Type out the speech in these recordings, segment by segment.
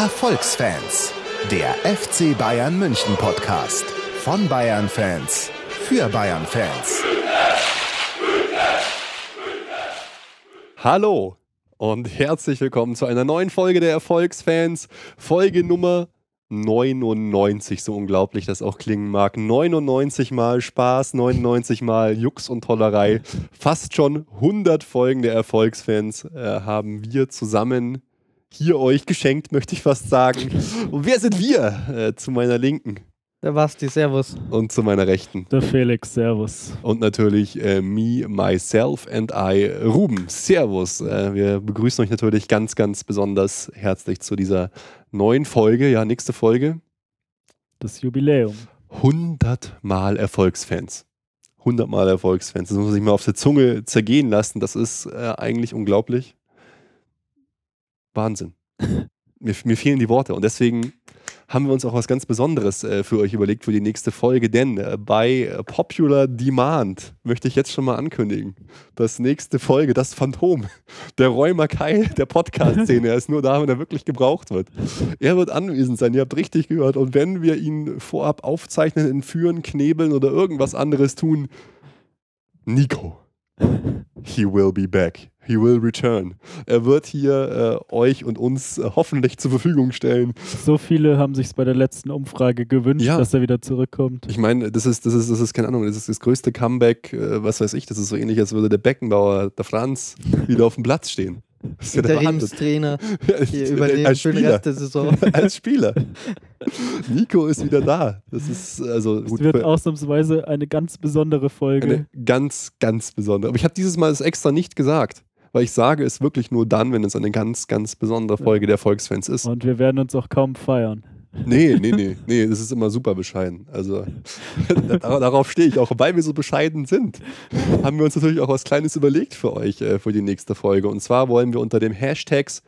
Erfolgsfans, der FC Bayern München Podcast von Bayern Fans für Bayern Fans. Hallo und herzlich willkommen zu einer neuen Folge der Erfolgsfans, Folge Nummer 99, so unglaublich das auch klingen mag. 99 Mal Spaß, 99 Mal Jux und Tollerei. Fast schon 100 Folgen der Erfolgsfans äh, haben wir zusammen hier euch geschenkt, möchte ich fast sagen. Und wer sind wir? Äh, zu meiner Linken. Der Basti, Servus. Und zu meiner Rechten. Der Felix, Servus. Und natürlich äh, me, myself and I, Ruben, Servus. Äh, wir begrüßen euch natürlich ganz, ganz besonders herzlich zu dieser neuen Folge. Ja, nächste Folge. Das Jubiläum. 100 Mal Erfolgsfans. 100 Mal Erfolgsfans. Das muss man sich mal auf der Zunge zergehen lassen. Das ist äh, eigentlich unglaublich. Wahnsinn. mir, mir fehlen die Worte. Und deswegen haben wir uns auch was ganz Besonderes äh, für euch überlegt für die nächste Folge. Denn äh, bei Popular Demand möchte ich jetzt schon mal ankündigen, dass nächste Folge das Phantom, der Roy Mackay der Podcast-Szene, er ist nur da, wenn er wirklich gebraucht wird. Er wird anwesend sein, ihr habt richtig gehört. Und wenn wir ihn vorab aufzeichnen, entführen, knebeln oder irgendwas anderes tun, Nico. He will be back. He will return. Er wird hier äh, euch und uns äh, hoffentlich zur Verfügung stellen. So viele haben sich bei der letzten Umfrage gewünscht, ja. dass er wieder zurückkommt. Ich meine, das ist, das ist, das ist, keine Ahnung, das ist das größte Comeback, äh, was weiß ich, das ist so ähnlich, als würde der Beckenbauer, der Franz, wieder auf dem Platz stehen. Das ist ja Interimstrainer hier über den als Spieler. Rest der Saison. als Spieler. Nico ist wieder da. Das ist also gut. Es wird ausnahmsweise eine ganz besondere Folge. Eine ganz, ganz besondere. Aber ich habe dieses Mal es extra nicht gesagt weil ich sage es wirklich nur dann, wenn es eine ganz, ganz besondere Folge der Volksfans ist. Und wir werden uns auch kaum feiern. Nee, nee, nee, nee, das ist immer super bescheiden. Also darauf stehe ich auch. Weil wir so bescheiden sind, haben wir uns natürlich auch was Kleines überlegt für euch äh, für die nächste Folge. Und zwar wollen wir unter dem Hashtags,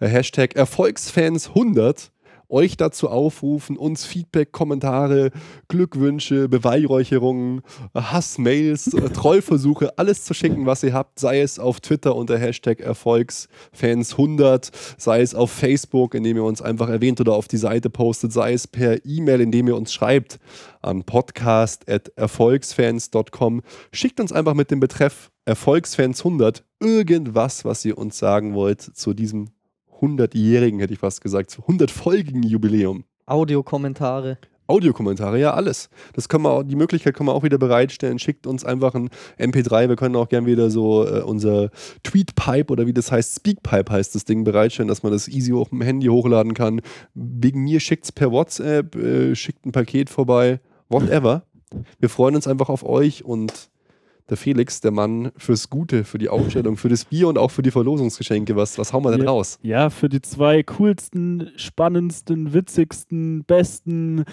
äh, Hashtag Erfolgsfans 100 euch dazu aufrufen, uns Feedback, Kommentare, Glückwünsche, Beweihräucherungen, Hassmails, äh, Trollversuche, alles zu schicken, was ihr habt, sei es auf Twitter unter Hashtag Erfolgsfans100, sei es auf Facebook, indem ihr uns einfach erwähnt oder auf die Seite postet, sei es per E-Mail, indem ihr uns schreibt an podcast.erfolgsfans.com. Schickt uns einfach mit dem Betreff Erfolgsfans100 irgendwas, was ihr uns sagen wollt zu diesem 100-jährigen, hätte ich fast gesagt, 100-folgigen Jubiläum. Audiokommentare. Audiokommentare, ja, alles. Das können wir auch, die Möglichkeit können wir auch wieder bereitstellen. Schickt uns einfach ein MP3. Wir können auch gerne wieder so äh, unser Tweetpipe oder wie das heißt, Speakpipe heißt das Ding bereitstellen, dass man das easy auf dem Handy hochladen kann. Wegen mir schickt es per WhatsApp, äh, schickt ein Paket vorbei, whatever. Wir freuen uns einfach auf euch und der Felix, der Mann fürs Gute, für die Aufstellung, für das Bier und auch für die Verlosungsgeschenke. Was, was hauen wir denn ja, raus? Ja, für die zwei coolsten, spannendsten, witzigsten, besten,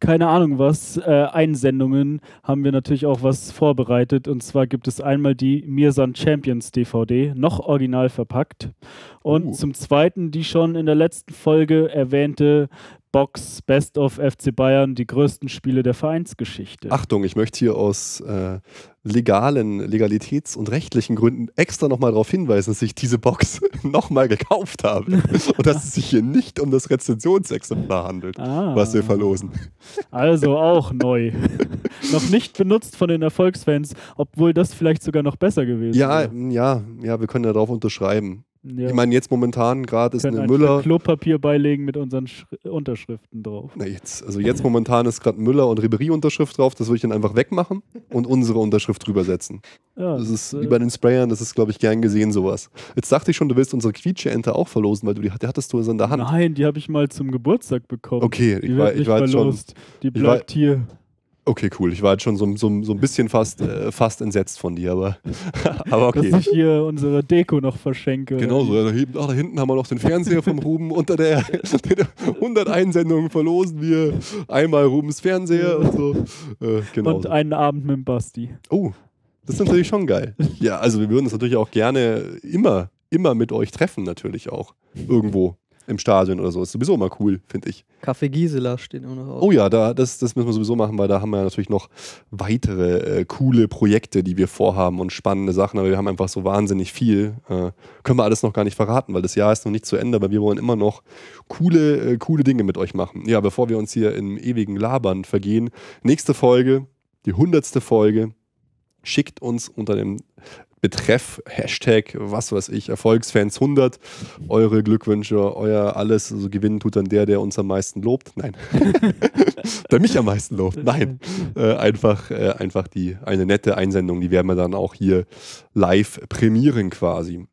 keine Ahnung was, äh, Einsendungen haben wir natürlich auch was vorbereitet. Und zwar gibt es einmal die Mirsan Champions DVD, noch original verpackt. Und uh. zum Zweiten die schon in der letzten Folge erwähnte Box Best of FC Bayern, die größten Spiele der Vereinsgeschichte. Achtung, ich möchte hier aus äh, legalen, Legalitäts- und rechtlichen Gründen extra nochmal darauf hinweisen, dass ich diese Box nochmal gekauft habe und dass es sich hier nicht um das Rezensionsexemplar handelt, ah. was wir verlosen. Also auch neu. noch nicht benutzt von den Erfolgsfans, obwohl das vielleicht sogar noch besser gewesen ja, wäre. Ja, ja, wir können darauf unterschreiben. Ja. Ich meine, jetzt momentan gerade ist eine ein Müller. Klopapier beilegen mit unseren Sch Unterschriften drauf. Na jetzt, also jetzt momentan ist gerade Müller und Ribery-Unterschrift drauf. Das würde ich dann einfach wegmachen und unsere Unterschrift drüber setzen. Ja, das ist äh, wie bei den Sprayern, das ist, glaube ich, gern gesehen, sowas. Jetzt dachte ich schon, du willst unsere Quietsche-Ente auch verlosen, weil du die, die hattest du in der Hand. Nein, die habe ich mal zum Geburtstag bekommen. Okay, die ich war, ich war schon. Die bleibt hier. Okay, cool. Ich war jetzt schon so, so, so ein bisschen fast, äh, fast entsetzt von dir, aber, aber okay. Dass ich hier unsere Deko noch verschenke. Genau so. Da, ach, da hinten haben wir noch den Fernseher vom Ruben. Unter der 100 Einsendungen verlosen wir einmal Rubens Fernseher und so. Äh, genau und einen Abend mit dem Basti. Oh, das ist natürlich schon geil. Ja, also wir würden uns natürlich auch gerne immer, immer mit euch treffen, natürlich auch. Irgendwo im Stadion oder so. Ist sowieso immer cool, finde ich. Café Gisela steht immer noch auf. Oh ja, da, das, das müssen wir sowieso machen, weil da haben wir natürlich noch weitere äh, coole Projekte, die wir vorhaben und spannende Sachen, aber wir haben einfach so wahnsinnig viel. Äh, können wir alles noch gar nicht verraten, weil das Jahr ist noch nicht zu Ende, aber wir wollen immer noch coole, äh, coole Dinge mit euch machen. Ja, bevor wir uns hier im ewigen Labern vergehen, nächste Folge, die hundertste Folge, schickt uns unter dem Betreff, Hashtag, was weiß ich, Erfolgsfans 100, eure Glückwünsche, euer alles. Also gewinnen tut dann der, der uns am meisten lobt. Nein. der mich am meisten lobt. Nein. Äh, einfach, äh, einfach die, eine nette Einsendung, die werden wir dann auch hier live prämieren quasi.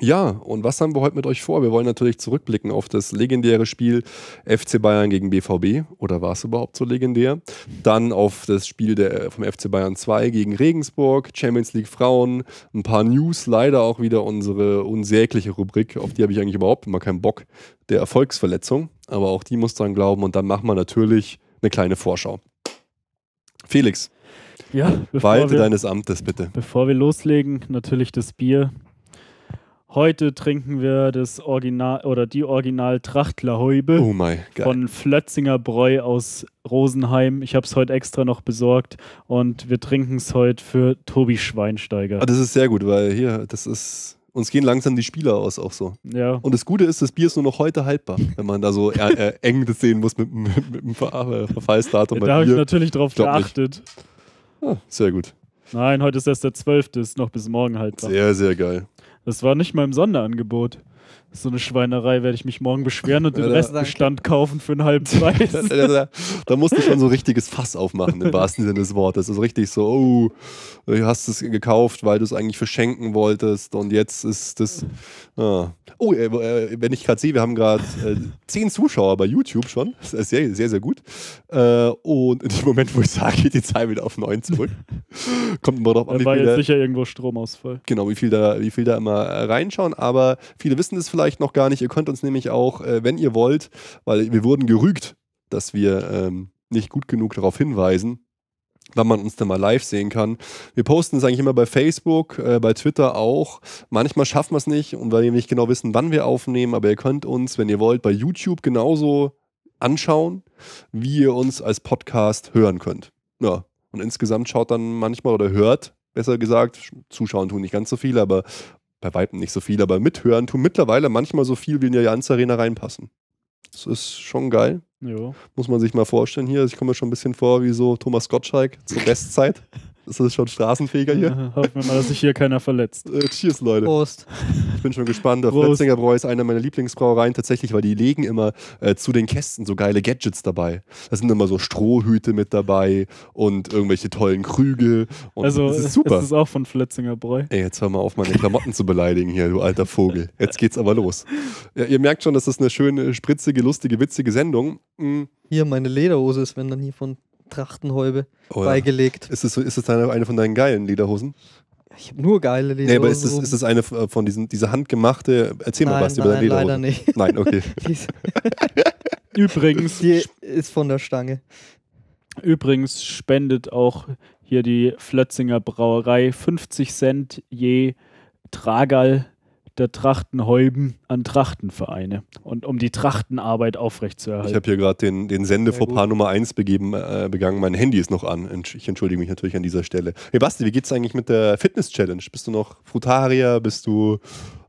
Ja, und was haben wir heute mit euch vor? Wir wollen natürlich zurückblicken auf das legendäre Spiel FC Bayern gegen BVB. Oder war es überhaupt so legendär? Dann auf das Spiel der, vom FC Bayern 2 gegen Regensburg, Champions League Frauen, ein paar News, leider auch wieder unsere unsägliche Rubrik, auf die habe ich eigentlich überhaupt immer keinen Bock, der Erfolgsverletzung. Aber auch die muss dran glauben und dann machen wir natürlich eine kleine Vorschau. Felix, Ja, walte wir, deines Amtes bitte. bevor wir loslegen, natürlich das Bier. Heute trinken wir das Original oder die Original Trachtlerhäube Oh von Flötzinger Bräu aus Rosenheim. Ich habe es heute extra noch besorgt und wir trinken es heute für Tobi Schweinsteiger. Ah, das ist sehr gut, weil hier, das ist. Uns gehen langsam die Spieler aus, auch so. ja. Und das Gute ist, das Bier ist nur noch heute haltbar, wenn man da so äh, eng das sehen muss mit, mit, mit dem Ver äh, Verfallsdatum da bei habe ich natürlich drauf geachtet. Ah, sehr gut. Nein, heute ist erst der 12. Ist noch bis morgen haltbar. Sehr, sehr geil. Das war nicht mal im Sonderangebot. So eine Schweinerei werde ich mich morgen beschweren und den Restbestand kaufen für einen halben Preis. Da, da, da, da musst du schon so ein richtiges Fass aufmachen, im wahrsten Sinne des Wortes. Also richtig so, oh, du hast es gekauft, weil du es eigentlich verschenken wolltest und jetzt ist das. Ah. Oh, äh, äh, wenn ich gerade sehe, wir haben gerade äh, zehn Zuschauer bei YouTube schon. Das ist sehr, sehr, sehr gut. Äh, und in dem Moment, wo ich sage, geht die Zahl wieder auf neun zurück. Kommt immer drauf an, Da wie war jetzt sicher irgendwo Stromausfall. Genau, wie viel da, wie viel da immer äh, reinschauen. Aber viele wissen das vielleicht noch gar nicht. Ihr könnt uns nämlich auch, äh, wenn ihr wollt, weil wir wurden gerügt, dass wir ähm, nicht gut genug darauf hinweisen, wann man uns dann mal live sehen kann. Wir posten es eigentlich immer bei Facebook, äh, bei Twitter auch. Manchmal schaffen wir es nicht und weil wir nicht genau wissen, wann wir aufnehmen, aber ihr könnt uns, wenn ihr wollt, bei YouTube genauso anschauen, wie ihr uns als Podcast hören könnt. Ja, und insgesamt schaut dann manchmal oder hört, besser gesagt, zuschauen tun nicht ganz so viel, aber bei weitem nicht so viel, aber mithören tun mittlerweile manchmal so viel, wie in die Allianz Arena reinpassen. Das ist schon geil. Jo. Muss man sich mal vorstellen hier. Ich komme mir schon ein bisschen vor wie so Thomas Gottschalk zur Bestzeit. Das ist schon Straßenfeger hier. Hoffen wir mal, dass sich hier keiner verletzt. Äh, cheers, Leute. Prost. Ich bin schon gespannt. Der. Fletzinger Bräu ist eine meiner Lieblingsbrauereien tatsächlich, weil die legen immer äh, zu den Kästen so geile Gadgets dabei. Da sind immer so Strohhüte mit dabei und irgendwelche tollen Krüge. Und also, das ist super. ist es auch von Fletzinger Bräu. Ey, jetzt hör mal auf, meine Klamotten zu beleidigen hier, du alter Vogel. Jetzt geht's aber los. Ja, ihr merkt schon, das ist eine schöne, spritzige, lustige, witzige Sendung. Mm. Hier, meine Lederhose ist, wenn dann hier von Trachtenhäube Oh, ja. beigelegt. Ist es, ist es eine, von deinen geilen Lederhosen? Ich habe nur geile Lederhosen. Nee, aber ist es, ist es eine f- von diesen, diese handgemachte, erzähl mal nein, was über deine nein, Lederhosen. leider nicht. Nein, okay. Die ist, Übrigens, die ist von der Stange. übrigens spendet auch hier die Flötzinger Brauerei 50 Cent je Tragal der Trachtenhäuben an Trachtenvereine. Und um die Trachtenarbeit Ich aufrechtzuerhalten. habe hier gerade den, den gut. Nummer 1 begeben, äh, begangen. Mein Handy ist noch an. Ich entschuldige mich natürlich an dieser Stelle. Hey Basti, wie geht's eigentlich mit der Fitness-Challenge? Bist du noch Frutarier? Bist du,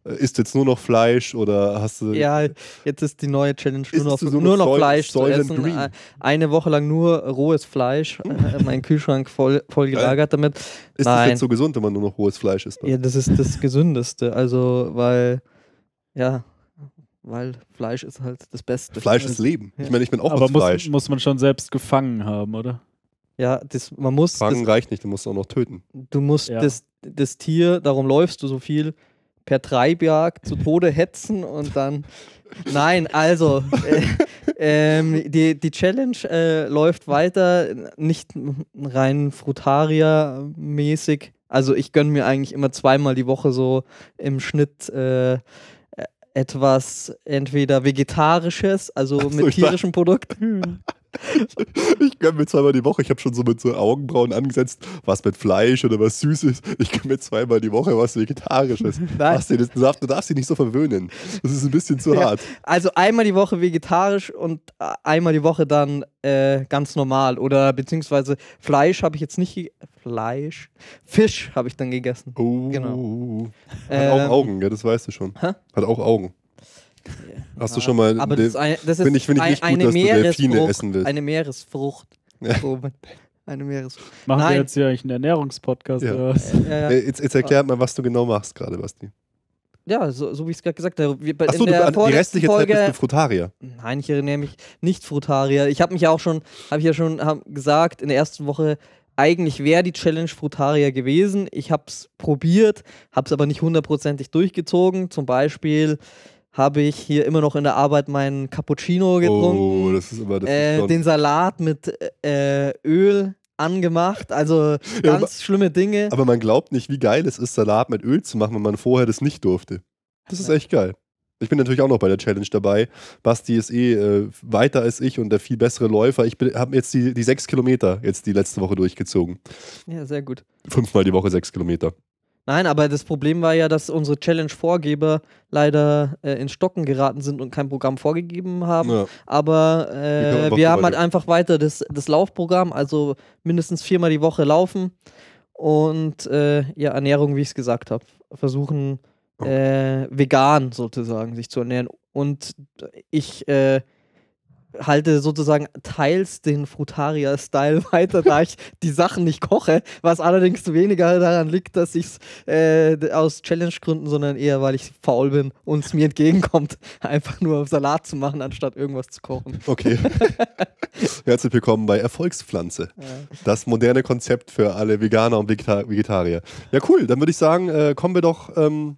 isst jetzt nur noch Fleisch oder hast du. Ja, jetzt ist die neue Challenge nur noch, so nur noch Soil- Fleisch zu Soylent essen. Green? Äh, Eine Woche lang nur rohes Fleisch. Äh, mein Kühlschrank voll, voll gelagert damit. ist das Nein. jetzt so gesund, wenn man nur noch rohes Fleisch isst? Ja, das ist das Gesündeste. Also, weil, ja, weil Fleisch ist halt das Beste. Fleisch Also, ist Leben. Ja. Ich meine, ich bin auch Aber aus muss, Fleisch. muss man schon selbst gefangen haben, oder? Ja, das, man muss, Fangen das, reicht nicht, du musst auch noch töten. du musst Ja. das, das Tier, darum läufst du so viel, per Treibjagd zu Tode hetzen und dann. Nein, also, äh, ähm, die, die Challenge äh, läuft weiter, nicht rein Frutaria-mäßig. Also, ich gönne mir eigentlich immer zweimal die Woche so im Schnitt äh, etwas entweder Vegetarisches, also so, mit tierischen Produkten. Ich gönne mir zweimal die Woche, ich habe schon so mit so Augenbrauen angesetzt, was mit Fleisch oder was Süßes. Ich gönne mir zweimal die Woche was Vegetarisches. Nein. Was denn, du, darfst, du darfst dich nicht so verwöhnen. Das ist ein bisschen zu Ja. hart. Also einmal die Woche vegetarisch und äh, einmal die Woche dann äh, ganz normal. Oder beziehungsweise Fleisch habe ich jetzt nicht Fleisch. Fisch habe ich dann gegessen. Oh. Genau. Hat Ähm, auch Augen, ja, das weißt du schon. Hä? Hat auch Augen. Hast du schon mal. Aber das ist, eine, das ist Finde ich- finde ich ein, nicht gut, eine dass du Delfine Meeresfrucht. essen willst. Eine Meeresfrucht. Ja. Eine Meeresfrucht. Machen Nein. wir jetzt hier eigentlich einen Ernährungspodcast Ja. oder was? Ja, ja. Jetzt, jetzt erklär mal, was du genau machst gerade, Basti. ja so, so wie ich es gerade gesagt habe. Wir, Achso, in der die restliche Zeit Folge, bist du Frutarier. Nein, ich ernähre mich nicht Frutarier. Ich habe mich ja auch schon, habe ich ja schon gesagt, in der ersten Woche, eigentlich wäre die Challenge Frutarier gewesen. Ich habe es probiert, habe es aber nicht hundertprozentig durchgezogen. Zum Beispiel habe ich hier immer noch in der Arbeit meinen Cappuccino getrunken, Oh, das ist immer das ist äh, schon- den Salat mit äh, Öl angemacht. Also Ja, ganz schlimme Dinge. Aber man glaubt nicht, wie geil es ist, Salat mit Öl zu machen, wenn man vorher das nicht durfte. Das ist Ja. echt geil. Ich bin natürlich auch noch bei der Challenge dabei. Basti ist eh äh, weiter als ich und der viel bessere Läufer. Ich habe jetzt die, die sechs Kilometer jetzt die letzte Woche durchgezogen. Ja, sehr gut. Fünfmal die Woche sechs Kilometer. Nein, aber das Problem war ja, dass unsere Challenge-Vorgeber leider äh, in Stocken geraten sind und kein Programm vorgegeben haben. Ja. Aber äh, wir haben halt einfach weiter das, das Laufprogramm, also mindestens viermal die Woche laufen und äh, ja, Ernährung, wie ich es gesagt habe, versuchen Oh. äh, vegan sozusagen sich zu ernähren. Und ich äh, halte sozusagen teils den Frutaria-Style weiter, da ich die Sachen nicht koche, was allerdings weniger daran liegt, dass ich es äh, aus Challenge-Gründen, sondern eher, weil ich faul bin und es mir entgegenkommt, einfach nur Salat zu machen, anstatt irgendwas zu kochen. Okay. Herzlich willkommen bei Erfolgspflanze. Das moderne Konzept für alle Veganer und Vegeta Vegetarier. Ja, cool. Dann würde ich sagen, äh, kommen wir doch ähm,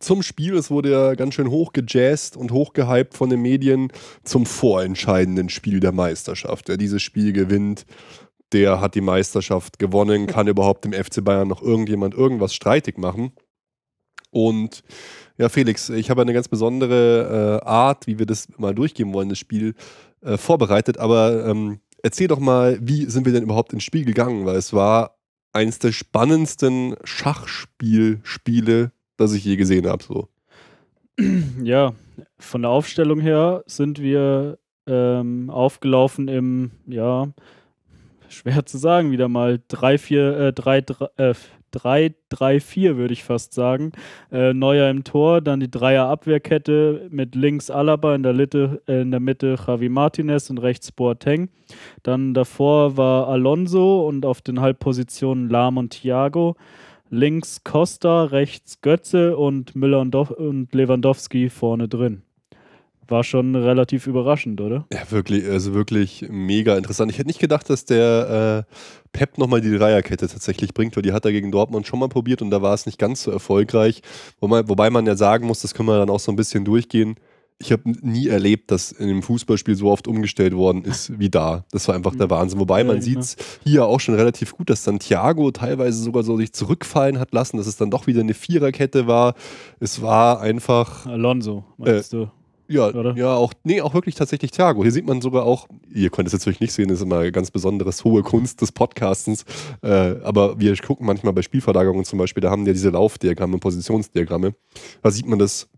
zum Spiel. Es wurde ja ganz schön hochgejazzt und hochgehypt von den Medien zum vorentscheidenden Spiel der Meisterschaft. Wer dieses Spiel gewinnt, der hat die Meisterschaft gewonnen. Kann überhaupt dem FC Bayern noch irgendjemand irgendwas streitig machen? Und ja, Felix, ich habe eine ganz besondere äh, Art, wie wir das mal durchgehen wollen, das Spiel äh, vorbereitet. Aber ähm, erzähl doch mal, wie sind wir denn überhaupt ins Spiel gegangen? Weil es war eines der spannendsten Schachspielspiele, das ich je gesehen habe. So. Ja, von der Aufstellung her sind wir ähm, aufgelaufen im, ja, schwer zu sagen, wieder mal 3, 4, äh, 3, 3, äh, 3, 3, 4 würde ich fast sagen. Äh, Neuer im Tor, dann die Dreier-Abwehrkette mit links Alaba, in der, Mitte, äh, in der Mitte Javi Martinez und rechts Boateng. Dann davor war Alonso und auf den Halbpositionen Lahm und Thiago. Links Costa, rechts Götze und Müller und, und Lewandowski vorne drin. War schon relativ überraschend, oder? Ja, wirklich, also wirklich mega interessant. Ich hätte nicht gedacht, dass der äh, Pep nochmal die Dreierkette tatsächlich bringt, weil die hat er gegen Dortmund schon mal probiert und da war es nicht ganz so erfolgreich. Wobei, wobei man ja sagen muss, das können wir dann auch so ein bisschen durchgehen. Ich habe nie erlebt, dass in einem Fußballspiel so oft umgestellt worden ist wie da. Das war einfach der Wahnsinn. Wobei man genau. sieht es hier auch schon relativ gut, dass Santiago teilweise sogar so sich zurückfallen hat lassen, dass es dann doch wieder eine Viererkette war. Es war einfach Alonso, meinst du? ja, Oder? ja, auch, nee, auch wirklich tatsächlich Thiago. Hier sieht man sogar auch, ihr könnt es natürlich nicht sehen, das ist immer ganz besonderes hohe Kunst des Podcastens. Äh, aber wir gucken manchmal bei Spielverlagerungen zum Beispiel, da haben ja diese Laufdiagramme, Positionsdiagramme. Da sieht man das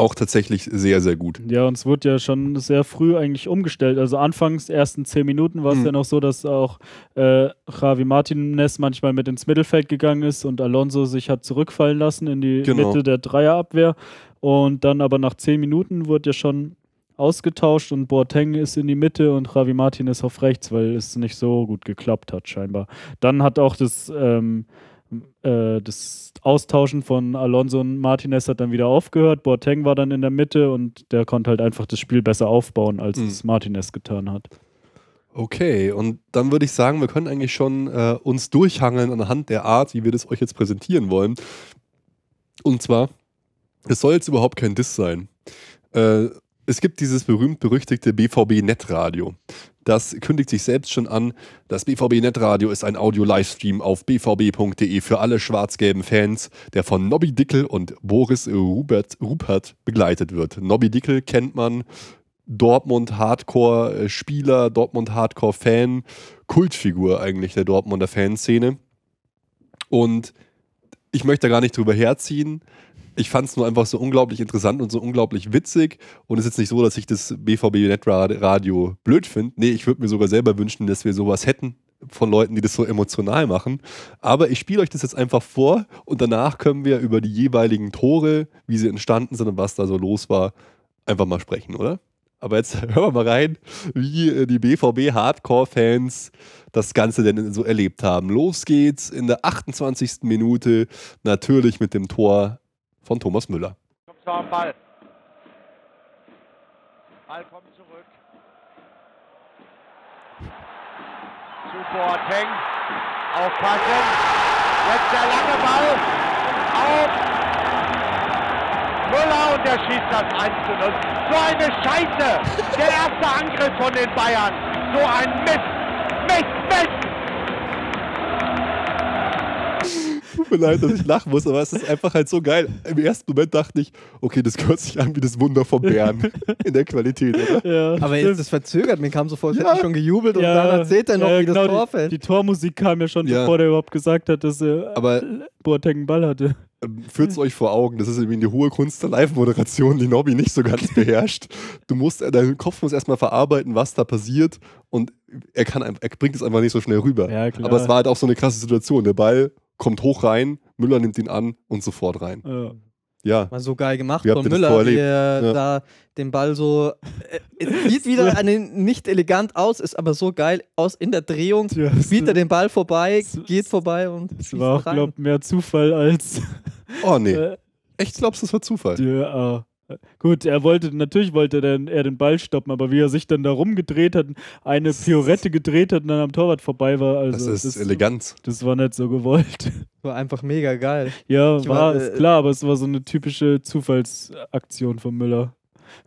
auch tatsächlich sehr, sehr gut. Ja, uns wurde ja schon sehr früh eigentlich umgestellt. Also anfangs, ersten zehn Minuten war es Mhm. ja noch so, dass auch äh, Javi Martinez manchmal mit ins Mittelfeld gegangen ist und Alonso sich hat zurückfallen lassen in die Genau. Mitte der Dreierabwehr. Und dann aber nach zehn Minuten wurde ja schon ausgetauscht und Boateng ist in die Mitte und Javi Martinez auf rechts, weil es nicht so gut geklappt hat scheinbar. Dann hat auch das, ähm, äh, das Austauschen von Alonso und Martinez hat dann wieder aufgehört. Boateng war dann in der Mitte und der konnte halt einfach das Spiel besser aufbauen, als Mhm. es Martinez getan hat. Okay, und dann würde ich sagen, wir können eigentlich schon äh, uns durchhangeln anhand der Art, wie wir das euch jetzt präsentieren wollen. Und zwar, es soll jetzt überhaupt kein Diss sein. Äh, es gibt dieses berühmt-berüchtigte BVB-Netradio. Das kündigt sich selbst schon an. Das BVB-Netradio ist ein Audio-Livestream auf bvb.de für alle schwarz-gelben Fans, der von Nobby Dickel und Boris Rupert, Rupert begleitet wird. Nobby Dickel kennt man Dortmund Hardcore-Spieler, Dortmund Hardcore-Fan, Kultfigur eigentlich der Dortmunder Fanszene. Und ich möchte da gar nicht drüber herziehen. Ich fand es nur einfach so unglaublich interessant und so unglaublich witzig. Und es ist jetzt nicht so, dass ich das BVB-Net-Radio blöd finde. Nee, ich würde mir sogar selber wünschen, dass wir sowas hätten von Leuten, die das so emotional machen. Aber ich spiele euch das jetzt einfach vor und danach können wir über die jeweiligen Tore, wie sie entstanden sind und was da so los war, einfach mal sprechen, oder? Aber jetzt hören wir mal rein, wie äh, die BVB-Hardcore-Fans das Ganze denn so erlebt haben. Los geht's in der 28. Minute, natürlich mit dem Tor von Thomas Müller. Kommt zwar am Ball. Ball kommt zurück. Zu Boateng. Aufpassen. Jetzt der lange Ball. Auf. Müller und der schießt das 1 zu 0. So eine Scheiße. Der erste Angriff von den Bayern. So ein Mist. Mist, Mist. Tut mir leid, dass ich lachen muss, aber es ist einfach halt so geil. Im ersten Moment dachte ich, okay, das hört sich an wie das Wunder vom Bären in der Qualität, oder? Ja, Aber jetzt ist verzögert. Mir kam so vor, als Ja. hätte ich schon gejubelt und Ja, dann erzählt er noch, ja, wie das genau, Tor die, fällt. die Tormusik kam ja schon, Ja. bevor der überhaupt gesagt hat, dass er Aber Boateng einen Ball hatte. ähm, führt's euch vor Augen, das ist irgendwie die hohe Kunst der Live-Moderation, die Nobby nicht so ganz beherrscht. Du musst, äh, dein Kopf muss erstmal verarbeiten, was da passiert und er kann einfach, er bringt es einfach nicht so schnell rüber. Ja. Aber es war halt auch so eine krasse Situation. Der Ball kommt hoch rein, Müller nimmt ihn an und sofort rein. Ja. Ja, War so geil gemacht von das Müller, Tor wie erlebt? er Ja. da den Ball so. Äh, sieht wieder eine, nicht elegant aus, ist aber so geil aus in der Drehung. Tja, Spielt er den Ball vorbei, geht vorbei und Es schießt war auch, glaube mehr Zufall als. oh nee. Äh, Echt glaubst du, das war Zufall? ja, gut, er wollte, natürlich wollte er, er den Ball stoppen, aber wie er sich dann da rumgedreht hat, eine Piorette gedreht hat und dann am Torwart vorbei war, also. Das ist Eleganz. Das war nicht so gewollt. War einfach mega geil. Ja, Ich war, war, ist äh, klar, aber es war so eine typische Zufallsaktion von Müller,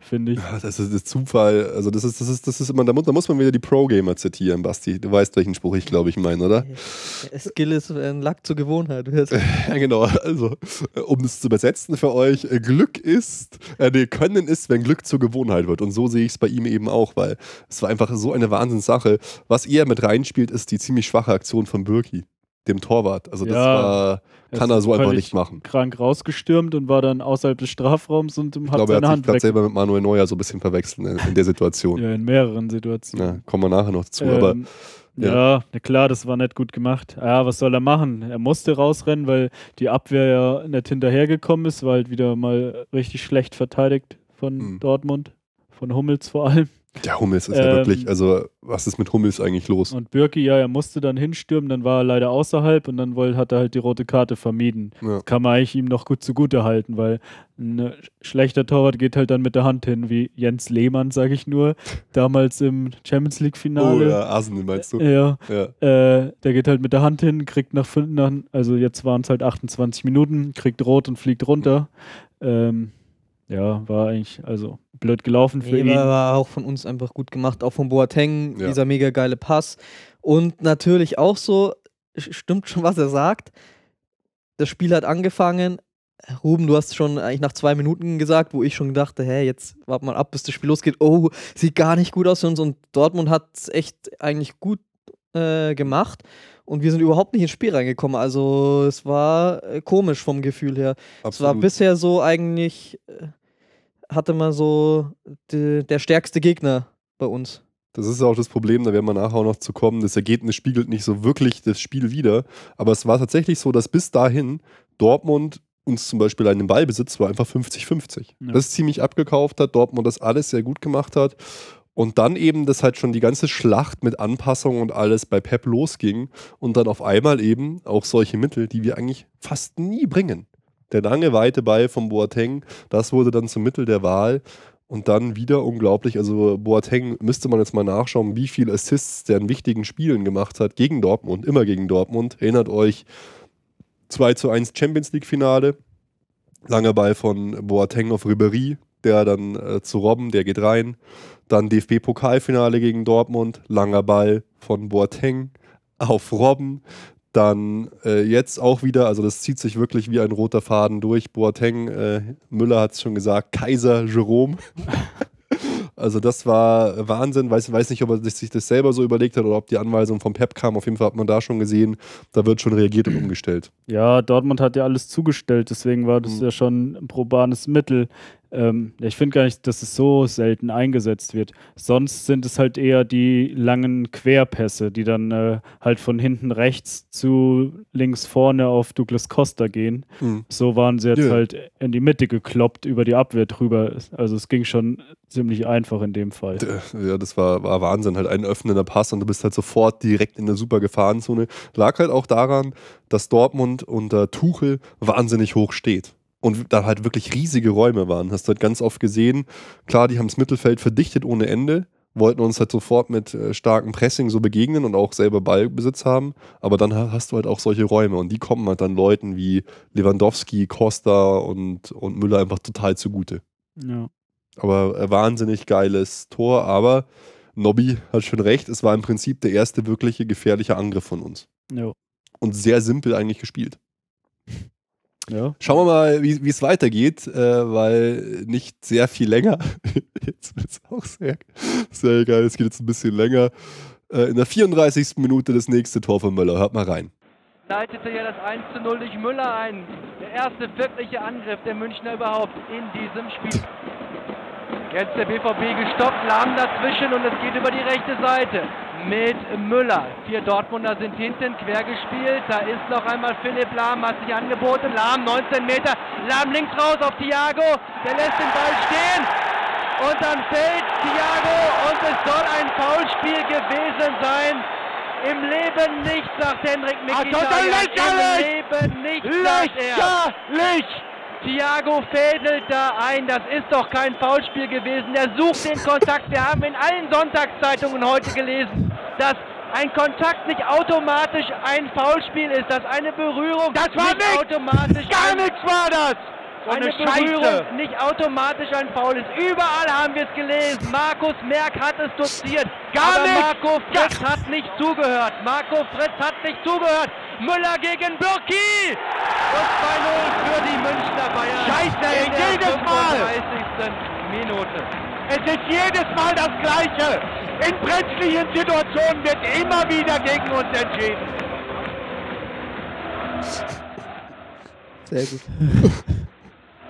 finde ich. Ja, das ist das Zufall. Also das ist, das ist, das ist immer, da muss, da muss man wieder die Pro-Gamer zitieren, Basti. Du weißt, welchen Spruch ich, glaube ich, meine, oder? Der Skill ist ein Lack zur Gewohnheit. Ja, genau. Also, äh, um das zu übersetzen für euch, äh, Glück ist, äh, nee, Können ist, wenn Glück zur Gewohnheit wird. Und so sehe ich es bei ihm eben auch, weil es war einfach so eine Wahnsinnssache. Was eher mit reinspielt, ist die ziemlich schwache Aktion von Birki, dem Torwart. Also das Ja. war, kann er so einfach nicht machen. Krank rausgestürmt und war dann außerhalb des Strafraums und Ich hat glaube, er seine hat sich Hand gerade weg. selber mit Manuel Neuer so ein bisschen verwechselt in, in der Situation. Ja. Ja, in mehreren Situationen. kommen wir nachher noch aber Ähm, ja. ja. na klar, das war nicht gut gemacht. Ja, was soll er machen? Er musste rausrennen, weil die Abwehr ja nicht hinterhergekommen ist, war halt wieder mal richtig schlecht verteidigt von Mhm. Dortmund, von Hummels vor allem. Der Hummels ist ja Ähm, wirklich, also was ist mit Hummels eigentlich los? Und Birki, ja, er musste dann hinstürmen, dann war er leider außerhalb und dann hat er halt die rote Karte vermieden. Ja. Kann man eigentlich ihm noch gut zugute halten, weil ein äh, schlechter Torwart geht halt dann mit der Hand hin, wie Jens Lehmann, sage ich nur, damals im Champions Oh League-Finale. ja, Arsenal meinst du? ja. Ja. Äh, der geht halt mit der Hand hin, kriegt nach, fün- nach also jetzt waren es halt 28 Minuten, kriegt rot und fliegt runter. Ähm, ja, war eigentlich also blöd gelaufen für Nee, ihn. war, war auch von uns einfach gut gemacht, auch von Boateng, Ja. dieser mega geile Pass. Und natürlich auch so, stimmt schon, was er sagt. Das Spiel hat angefangen. Ruben, du hast schon eigentlich nach zwei Minuten gesagt, wo ich schon dachte, hä, jetzt warte mal ab, bis das Spiel losgeht. Oh, sieht gar nicht gut aus für uns. Und Dortmund hat es echt eigentlich gut äh, gemacht. Und wir sind überhaupt nicht ins Spiel reingekommen. Also es war äh, komisch vom Gefühl her. Es war Absolut. bisher so eigentlich, äh, hatte man so de, der stärkste Gegner bei uns. Das ist auch das Problem, da werden wir nachher auch noch zu kommen. Das Ergebnis spiegelt nicht so wirklich das Spiel wider. Aber es war tatsächlich so, dass bis dahin Dortmund uns zum Beispiel einen Ballbesitz war einfach 50-50. Ja. Das ziemlich abgekauft hat, Dortmund das alles sehr gut gemacht hat. Und dann eben, dass halt schon die ganze Schlacht mit Anpassungen und alles bei Pep losging und dann auf einmal eben auch solche Mittel, die wir eigentlich fast nie bringen. Der lange weite Ball von Boateng, das wurde dann zum Mittel der Wahl. Und dann wieder unglaublich, also Boateng müsste man jetzt mal nachschauen, wie viele Assists der in wichtigen Spielen gemacht hat gegen Dortmund, immer gegen Dortmund. Erinnert euch, 2 zu 1 Champions League Finale, langer Ball von Boateng auf Ribéry, der dann äh, zu Robben, der geht rein. Dann DFB-Pokalfinale gegen Dortmund, langer Ball von Boateng auf Robben. Dann äh, jetzt auch wieder, also das zieht sich wirklich wie ein roter Faden durch. Boateng, äh, Müller hat es schon gesagt, Kaiser Jerome Also das war Wahnsinn. Weiß, weiß nicht, ob er sich das selber so überlegt hat oder ob die Anweisung vom Pep kam. Auf jeden Fall hat man da schon gesehen, da wird schon reagiert und umgestellt. Ja, Dortmund hat ja alles zugestellt, deswegen war das Mhm. ja schon ein probanes Mittel. Ähm, ich finde gar nicht, dass es so selten eingesetzt wird. Sonst sind es halt eher die langen Querpässe, die dann äh, halt von hinten rechts zu links vorne auf Douglas Costa gehen. Mhm. So waren sie jetzt Ja. halt in die Mitte gekloppt, über die Abwehr drüber. Also es ging schon ziemlich einfach in dem Fall. Ja, das war, war Wahnsinn. Halt ein öffnender Pass und du bist halt sofort direkt in der super Gefahrenzone. Lag halt auch daran, dass Dortmund unter Tuchel wahnsinnig hoch steht. Und da halt wirklich riesige Räume waren. Hast du halt ganz oft gesehen. Klar, die haben das Mittelfeld verdichtet ohne Ende, wollten uns halt sofort mit äh, starkem Pressing so begegnen und auch selber Ballbesitz haben. Aber dann ha- hast du halt auch solche Räume und die kommen halt dann Leuten wie Lewandowski, Costa und, und Müller einfach total zugute. Ja. Aber äh, wahnsinnig geiles Tor. Aber Nobby hat schon recht, es war im Prinzip der erste wirkliche gefährliche Angriff von uns. Ja. Und sehr simpel eigentlich gespielt. Ja. Schauen wir mal, wie es weitergeht, äh, weil nicht sehr viel länger. Jetzt wird es auch sehr, sehr geil. Es geht jetzt ein bisschen länger. Äh, in der 34. Minute das nächste Tor von Möller. Hört mal rein. leitete ja das 1 zu 0 durch Müller ein. Der erste wirkliche Angriff der Münchner überhaupt in diesem Spiel. Jetzt der BVB gestoppt, Lahm dazwischen und es geht über die rechte Seite mit Müller. Vier Dortmunder sind hinten, quer gespielt. Da ist noch einmal Philipp Lahm, hat sich angeboten. Lahm 19 Meter, Lahm links raus auf Thiago. Der lässt den Ball stehen. Und dann fällt Thiago und es soll ein Foulspiel gewesen sein. Im Leben nicht, sagt Henrik Also, Mkhitaryan. Im Leben nicht, sagt er. Lächerlich! Thiago fädelt da ein. Das ist doch kein Foulspiel gewesen. Der sucht den Kontakt. Wir haben in allen Sonntagszeitungen heute gelesen, dass ein Kontakt nicht automatisch ein Foulspiel ist, dass eine Berührung Das war nicht nix! automatisch Gar nichts war das! So eine eine Berührung Scheiße! nicht automatisch ein Foul ist. Überall haben wir es gelesen. Markus Merck hat es doziert. Gar aber nichts. Marco Fritz hat nicht zugehört. Marco Fritz hat nicht zugehört. Müller gegen Birki. Und 2-0 für die Münchner Bayern. Scheiße, in jedes Mal. 35. Minute. Es ist jedes Mal das Gleiche. In brenzlichen Situationen wird immer wieder gegen uns entschieden. Sehr gut.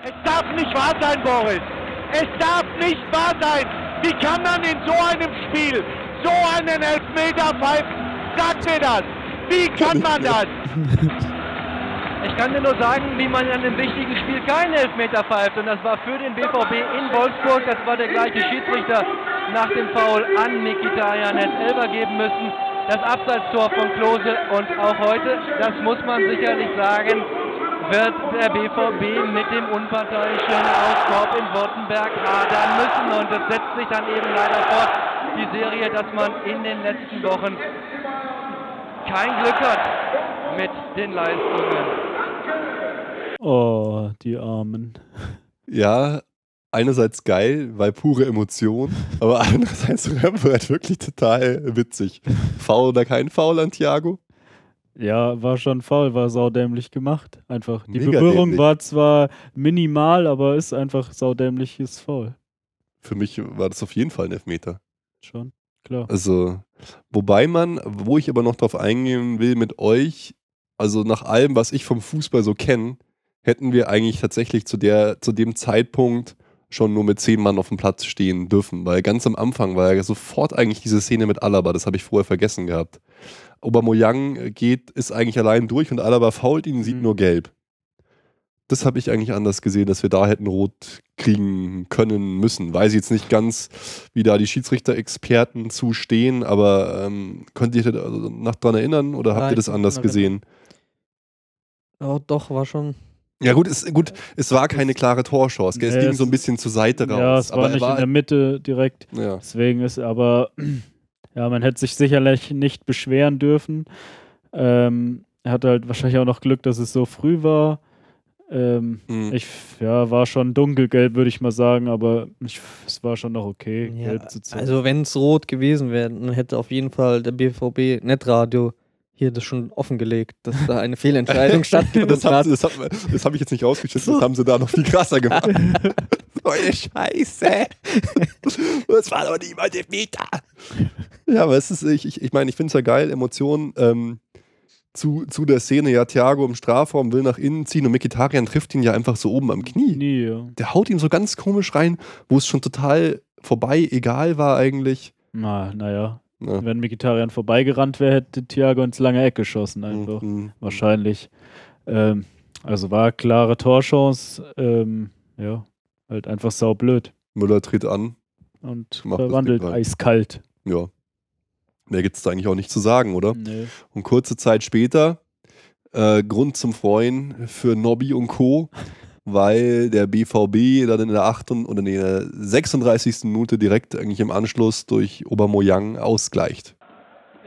Es darf nicht wahr sein, Boris. Es darf nicht wahr sein. Wie kann man in so einem Spiel so einen Elfmeter pfeifen? Sag mir das. Wie kann man das? Ich kann dir nur sagen, wie man in einem wichtigen Spiel keinen Elfmeter pfeift. Und das war für den BVB in Wolfsburg. Das war der gleiche Schiedsrichter nach dem Foul an Mikitarian. Hätte Elber geben müssen. Das Abseitstor von Klose. Und auch heute, das muss man sicherlich sagen, wird der BVB mit dem Unparteiischen aus Korb in Württemberg hadern müssen. Und das setzt sich dann eben leider fort, die Serie, dass man in den letzten Wochen kein Glück hat mit den Leistungen. Oh, die Armen. Ja, einerseits geil, weil pure Emotion, aber andererseits halt wirklich total witzig. Foul oder kein Foul an Thiago? Ja, war schon faul, war saudämlich gemacht. Einfach. Die Mega Berührung dämlich. war zwar minimal, aber ist einfach saudämliches Foul. Für mich war das auf jeden Fall ein Elfmeter. Schon, klar. Also, wobei man, wo ich aber noch drauf eingehen will mit euch, also nach allem, was ich vom Fußball so kenne, hätten wir eigentlich tatsächlich zu, der, zu dem Zeitpunkt schon nur mit zehn Mann auf dem Platz stehen dürfen, weil ganz am Anfang war ja sofort eigentlich diese Szene mit Alaba, das habe ich vorher vergessen gehabt. Aubameyang geht, ist eigentlich allein durch und Alaba fault ihn, sieht Mhm. nur gelb. Das habe ich eigentlich anders gesehen, dass wir da hätten rot kriegen können müssen. Weiß ich jetzt nicht ganz, wie da die Schiedsrichter-Experten zustehen, aber ähm, könnt ihr euch da noch dran erinnern oder habt ihr Nein, das anders gesehen? Oh, doch, war schon. Ja gut, es, gut, es war keine klare Torchance. Es ging so ein bisschen zur Seite raus. Ja, es war aber nicht war, in der Mitte direkt. ja. Deswegen ist aber, ja, man hätte sich sicherlich nicht beschweren dürfen. Ähm, er hatte halt wahrscheinlich auch noch Glück, dass es so früh war. Ähm, Mhm. ich, ja, war schon dunkelgelb, würde ich mal sagen, aber ich, es war schon noch okay, Ja, gelb zu zeigen. also wenn es rot gewesen wäre, dann hätte auf jeden Fall der BVB Netradio hier das schon offengelegt, dass da eine Fehlentscheidung stattgefunden Das, hat. sie- das, habe ich jetzt nicht rausgeschnitten, das haben sie da noch viel krasser gemacht. So eine Scheiße. das war doch niemand im Meter. Ja, aber es ist, ich, ich, ich meine, ich finde es ja geil, Emotionen ähm, zu, zu der Szene. Ja, Thiago im Strafraum will nach innen ziehen und Mikitarian trifft ihn ja einfach so oben am Knie. Nie, ja. Der haut ihn so ganz komisch rein, wo es schon total vorbei, egal war eigentlich. Na, naja. Ja. Wenn Mikitarian vorbeigerannt wäre, hätte Thiago ins lange Eck geschossen einfach. Mhm. Wahrscheinlich. Ähm, also war klare Torchance. Ähm, ja, halt einfach saublöd. Müller tritt an. Und verwandelt eiskalt. Ja. Mehr gibt es da eigentlich auch nicht zu sagen, oder? Nee. Und kurze Zeit später, äh, Grund zum Freuen für Nobby und Co., weil der BVB dann in der 8. oder in der 36. Minute direkt eigentlich im Anschluss durch Aubameyang ausgleicht.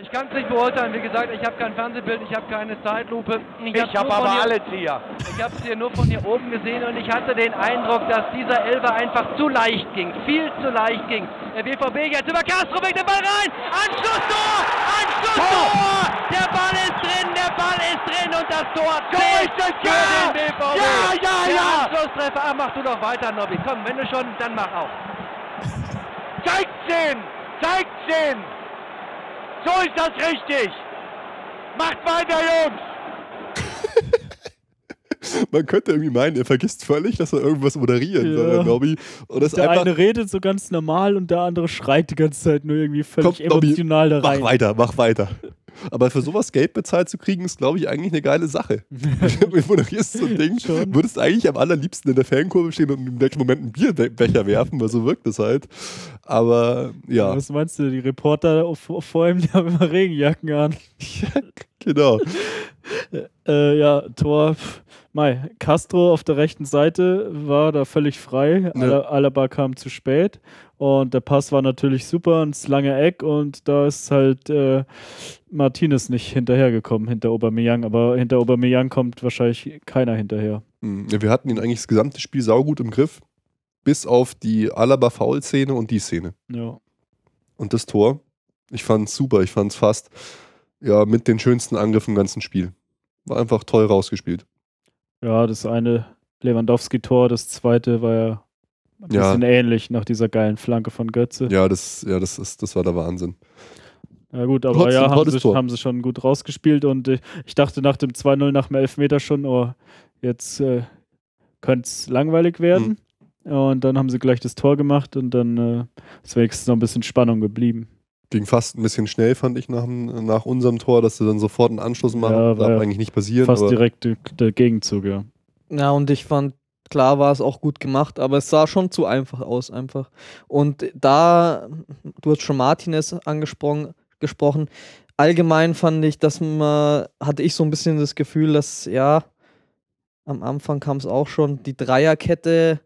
Ich kann es nicht beurteilen. Wie gesagt, ich habe kein Fernsehbild, ich habe keine Zeitlupe. Ich hab's habe von aber hier- alles hier. Ich habe es hier nur von hier oben gesehen und ich hatte den Eindruck, dass dieser Elfer einfach zu leicht ging. Viel zu leicht ging. Der BVB jetzt über Castro, weg den Ball rein. Anschlusstor! Anschlusstor! Der Ball ist drin, der Ball ist drin und das Tor zählt für ja! den BVB. Ja, ja, der ja! Anschlusstreffer. Ah, mach du doch weiter, Nobby. Komm, wenn du schon, dann mach auch. Zeigt's ihn! Zeigt's ihn! So ist das richtig! Macht weiter, Jungs! Man könnte irgendwie meinen, er vergisst völlig, dass er irgendwas moderieren soll, Ja. der Nobby. Und das Der eine redet so ganz normal und der andere schreit die ganze Zeit nur irgendwie völlig Komm, Nobby, emotional da mach rein. weiter, mach weiter. Aber für sowas Geld bezahlt zu kriegen, ist, glaube ich, eigentlich eine geile Sache. du moderierst so ein Ding, Schon. würdest eigentlich am allerliebsten in der Fankurve stehen und im welchen Moment einen Bierbecher werfen, weil so wirkt es halt. Aber ja, Was meinst du, die Reporter vor ihm, die haben immer Regenjacken an. genau. Äh, ja, Tor. Mai, Castro auf der rechten Seite war da völlig frei. Ala- Alaba kam zu spät und der Pass war natürlich super ins lange Eck und da ist halt äh, Martinez nicht hinterhergekommen hinter Aubameyang, aber hinter Aubameyang kommt wahrscheinlich keiner hinterher. Mhm. Ja, Wir hatten ihn eigentlich das gesamte Spiel saugut im Griff, bis auf die Alaba-Foul-Szene und die Szene. Ja. Und das Tor, ich fand es super, ich fand es fast ja, mit den schönsten Angriffen im ganzen Spiel. War einfach toll rausgespielt. Ja, das eine Lewandowski-Tor, das zweite war ja ein Ja. bisschen ähnlich nach dieser geilen Flanke von Götze. Ja, das, ja, das, ist, das war der Wahnsinn. Ja gut, aber Trotzdem ja, haben sie, Tor. haben sie schon gut rausgespielt und äh, ich dachte nach dem 2-0 nach dem Elfmeter schon, oh, jetzt äh, könnte es langweilig werden. Hm. Und dann haben sie gleich das Tor gemacht und dann äh, ist wenigstens noch ein bisschen Spannung geblieben. Ging fast ein bisschen schnell, fand ich, nach, nach unserem Tor, dass sie dann sofort einen Anschluss machen. Ja, Darf war ja eigentlich nicht passieren. Fast aber direkt der, der Gegenzug, ja. Ja, und ich fand, klar war es auch gut gemacht, aber es sah schon zu einfach aus, einfach. Und da, du hast schon Martinez angesprochen, gesprochen. Allgemein fand ich, dass man, hatte ich so ein bisschen das Gefühl, dass, ja, am Anfang kam es auch schon, die Dreierkette,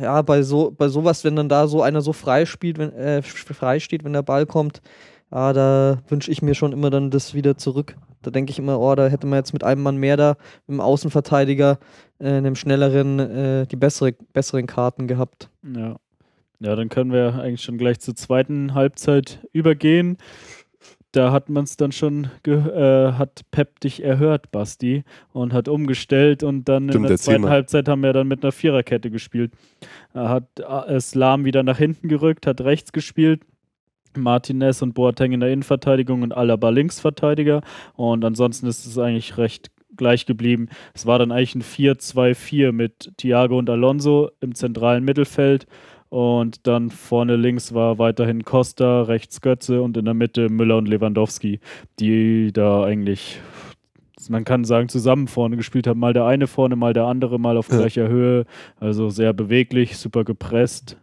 ja, bei so, bei sowas, wenn dann da so einer so frei spielt, wenn, äh, frei steht, wenn der Ball kommt, ja, da wünsche ich mir schon immer dann das wieder zurück. Da denke ich immer, oh, da hätte man jetzt mit einem Mann mehr da, mit dem Außenverteidiger, äh, einem schnelleren, äh, die bessere, besseren Karten gehabt. Ja. Ja, dann können wir eigentlich schon gleich zur zweiten Halbzeit übergehen. Da hat man es dann schon, äh, hat Pep dich erhört, Basti, und hat umgestellt und dann in Stimmt, der erzähl zweiten mal. Halbzeit haben wir dann mit einer Viererkette gespielt. Er hat äh, Slam wieder nach hinten gerückt, hat rechts gespielt. Martinez und Boateng in der Innenverteidigung und Alaba Linksverteidiger. Und ansonsten ist es eigentlich recht gleich geblieben. Es war dann eigentlich ein 4-2-4 mit Thiago und Alonso im zentralen Mittelfeld. Und dann vorne links war weiterhin Costa, rechts Götze und in der Mitte Müller und Lewandowski, die da eigentlich, man kann sagen, zusammen vorne gespielt haben. Mal der eine vorne, mal der andere, mal auf Ja. gleicher Höhe. Also sehr beweglich, super gepresst.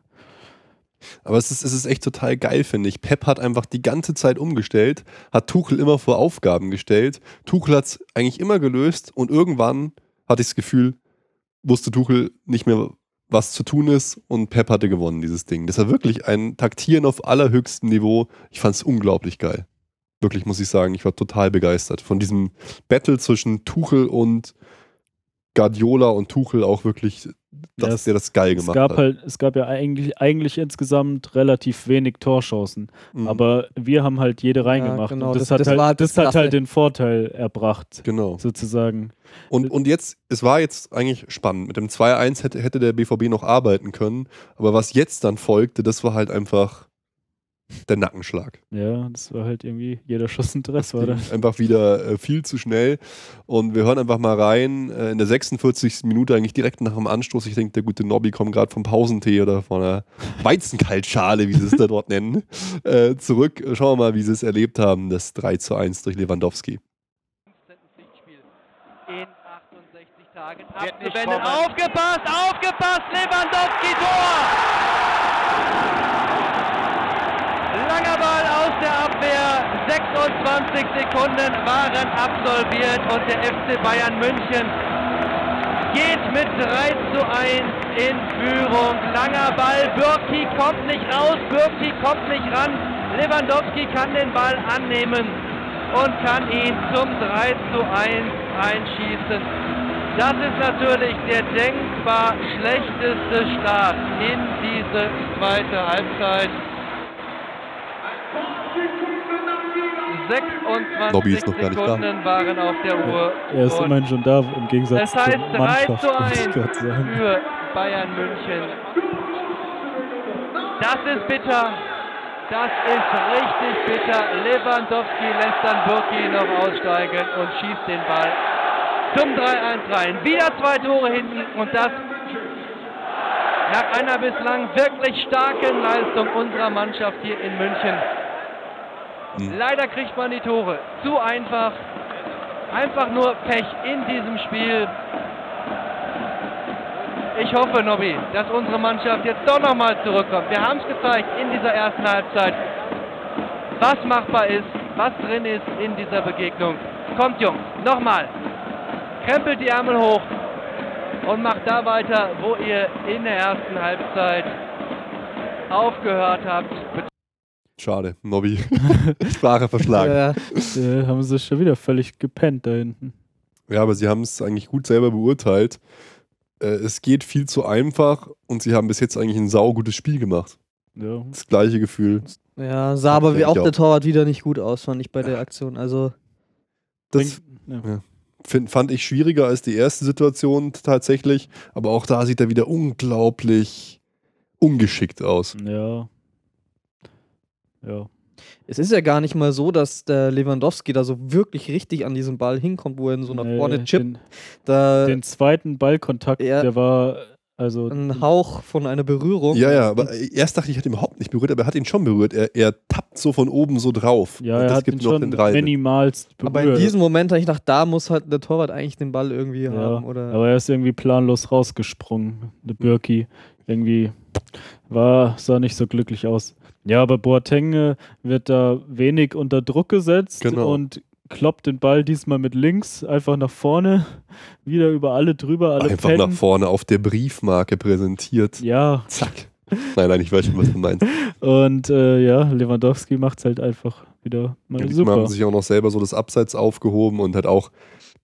Aber es ist, es ist echt total geil, finde ich. Pep hat einfach die ganze Zeit umgestellt, hat Tuchel immer vor Aufgaben gestellt. Tuchel hat es eigentlich immer gelöst und irgendwann hatte ich das Gefühl, wusste Tuchel nicht mehr, was zu tun ist und Pep hatte gewonnen, dieses Ding. Das war wirklich ein Taktieren auf allerhöchstem Niveau. Ich fand es unglaublich geil. Wirklich, muss ich sagen, ich war total begeistert von diesem Battle zwischen Tuchel und Guardiola und Tuchel auch wirklich, dass Ja, es- der das geil Es gemacht gab hat. halt, es gab ja eigentlich, eigentlich insgesamt relativ wenig Torchancen. Mhm. Aber wir haben halt jede reingemacht. genau, und das, das- hat das halt, war das hat halt den Vorteil erbracht, Genau. sozusagen. Und, und jetzt, es war jetzt eigentlich spannend. Mit dem 2-1 hätte, hätte der BVB noch arbeiten können. Aber was jetzt dann folgte, das war halt einfach der Nackenschlag. Ja, das war halt irgendwie, jeder Schuss ein Treffer. Oder? Einfach wieder äh, viel zu schnell. Und wir hören einfach mal rein. Äh, in der 46. Minute, eigentlich direkt nach dem Anstoß. Ich denke, der gute Nobby kommt gerade vom Pausentee oder von einer Weizenkaltschale, wie sie es da dort nennen, äh, zurück. Schauen wir mal, wie sie es erlebt haben. Das 3 zu 1 durch Lewandowski. In 68 Tagen abzuwenden. Aufgepasst, aufgepasst, Lewandowski Tor! Langer Ball aus der Abwehr, 26 Sekunden waren absolviert und der FC Bayern München geht mit 3 zu 1 in Führung. Langer Ball, Birki kommt nicht raus, Birki kommt nicht ran. Lewandowski kann den Ball annehmen und kann ihn zum 3 zu 1 einschießen. Das ist natürlich der denkbar schlechteste Start in diese zweite Halbzeit. 26 Bobby ist noch gar nicht da. Sekunden waren auf der Uhr. Er ist immerhin schon da, im Gegensatz das heißt zur 3 Mannschaft, zu muss ich 1 gerade sagen. für Bayern München. Das ist bitter. Das ist richtig bitter. Lewandowski lässt dann Birki noch aussteigen und schießt den Ball zum 3-1 rein. Wieder zwei Tore hinten und das nach einer bislang wirklich starken Leistung unserer Mannschaft hier in München. Hm. Leider kriegt man die Tore zu einfach. Einfach nur Pech in diesem Spiel. Ich hoffe, Nobby, dass unsere Mannschaft jetzt doch nochmal zurückkommt. Wir haben es gezeigt in dieser ersten Halbzeit, was machbar ist, was drin ist in dieser Begegnung. Kommt, Jungs, nochmal. Krempelt die Ärmel hoch und macht da weiter, wo ihr in der ersten Halbzeit aufgehört habt. Schade, Nobby. Sprache verschlagen. Ja, haben sie schon wieder völlig gepennt da hinten. Ja, aber sie haben es eigentlich gut selber beurteilt. Äh, es geht viel zu einfach und sie haben bis jetzt eigentlich ein saugutes Spiel gemacht. Ja. Das gleiche Gefühl. ja sah aber wie auch der. Torwart wieder nicht gut aus, fand ich bei der Aktion. Also, Das ja. find, fand ich schwieriger als die erste Situation tatsächlich, aber auch da sieht er wieder unglaublich ungeschickt aus. ja. Ja. es ist ja gar nicht mal so, dass der Lewandowski da so wirklich richtig an diesen Ball hinkommt, wo er in so nach Nee, vorne chippt. Den, Da den zweiten Ballkontakt, Ja. der war also ein Hauch von einer Berührung. Ja, ja, aber erst dachte ich, er hat ihn überhaupt nicht berührt, aber er hat ihn schon berührt. Er, er tappt so von oben so drauf. ja, Und er das hat gibt ihn noch schon den Drei. minimalst berührt. Aber in diesem Moment habe ich gedacht, da muss halt der Torwart eigentlich den Ball irgendwie ja, haben. Oder aber er ist irgendwie planlos rausgesprungen, der Birki. Irgendwie war, sah nicht so glücklich aus. Ja, aber Boateng äh, wird da wenig unter Druck gesetzt Genau. und kloppt den Ball diesmal mit links einfach nach vorne, wieder über alle drüber, alle Einfach pennen. nach vorne auf der Briefmarke präsentiert. Ja, Zack. Nein, nein, ich weiß schon, was du meinst. und äh, ja, Lewandowski macht es halt einfach wieder mal Ja, die super. haben sich auch noch selber so das Abseits aufgehoben und halt auch,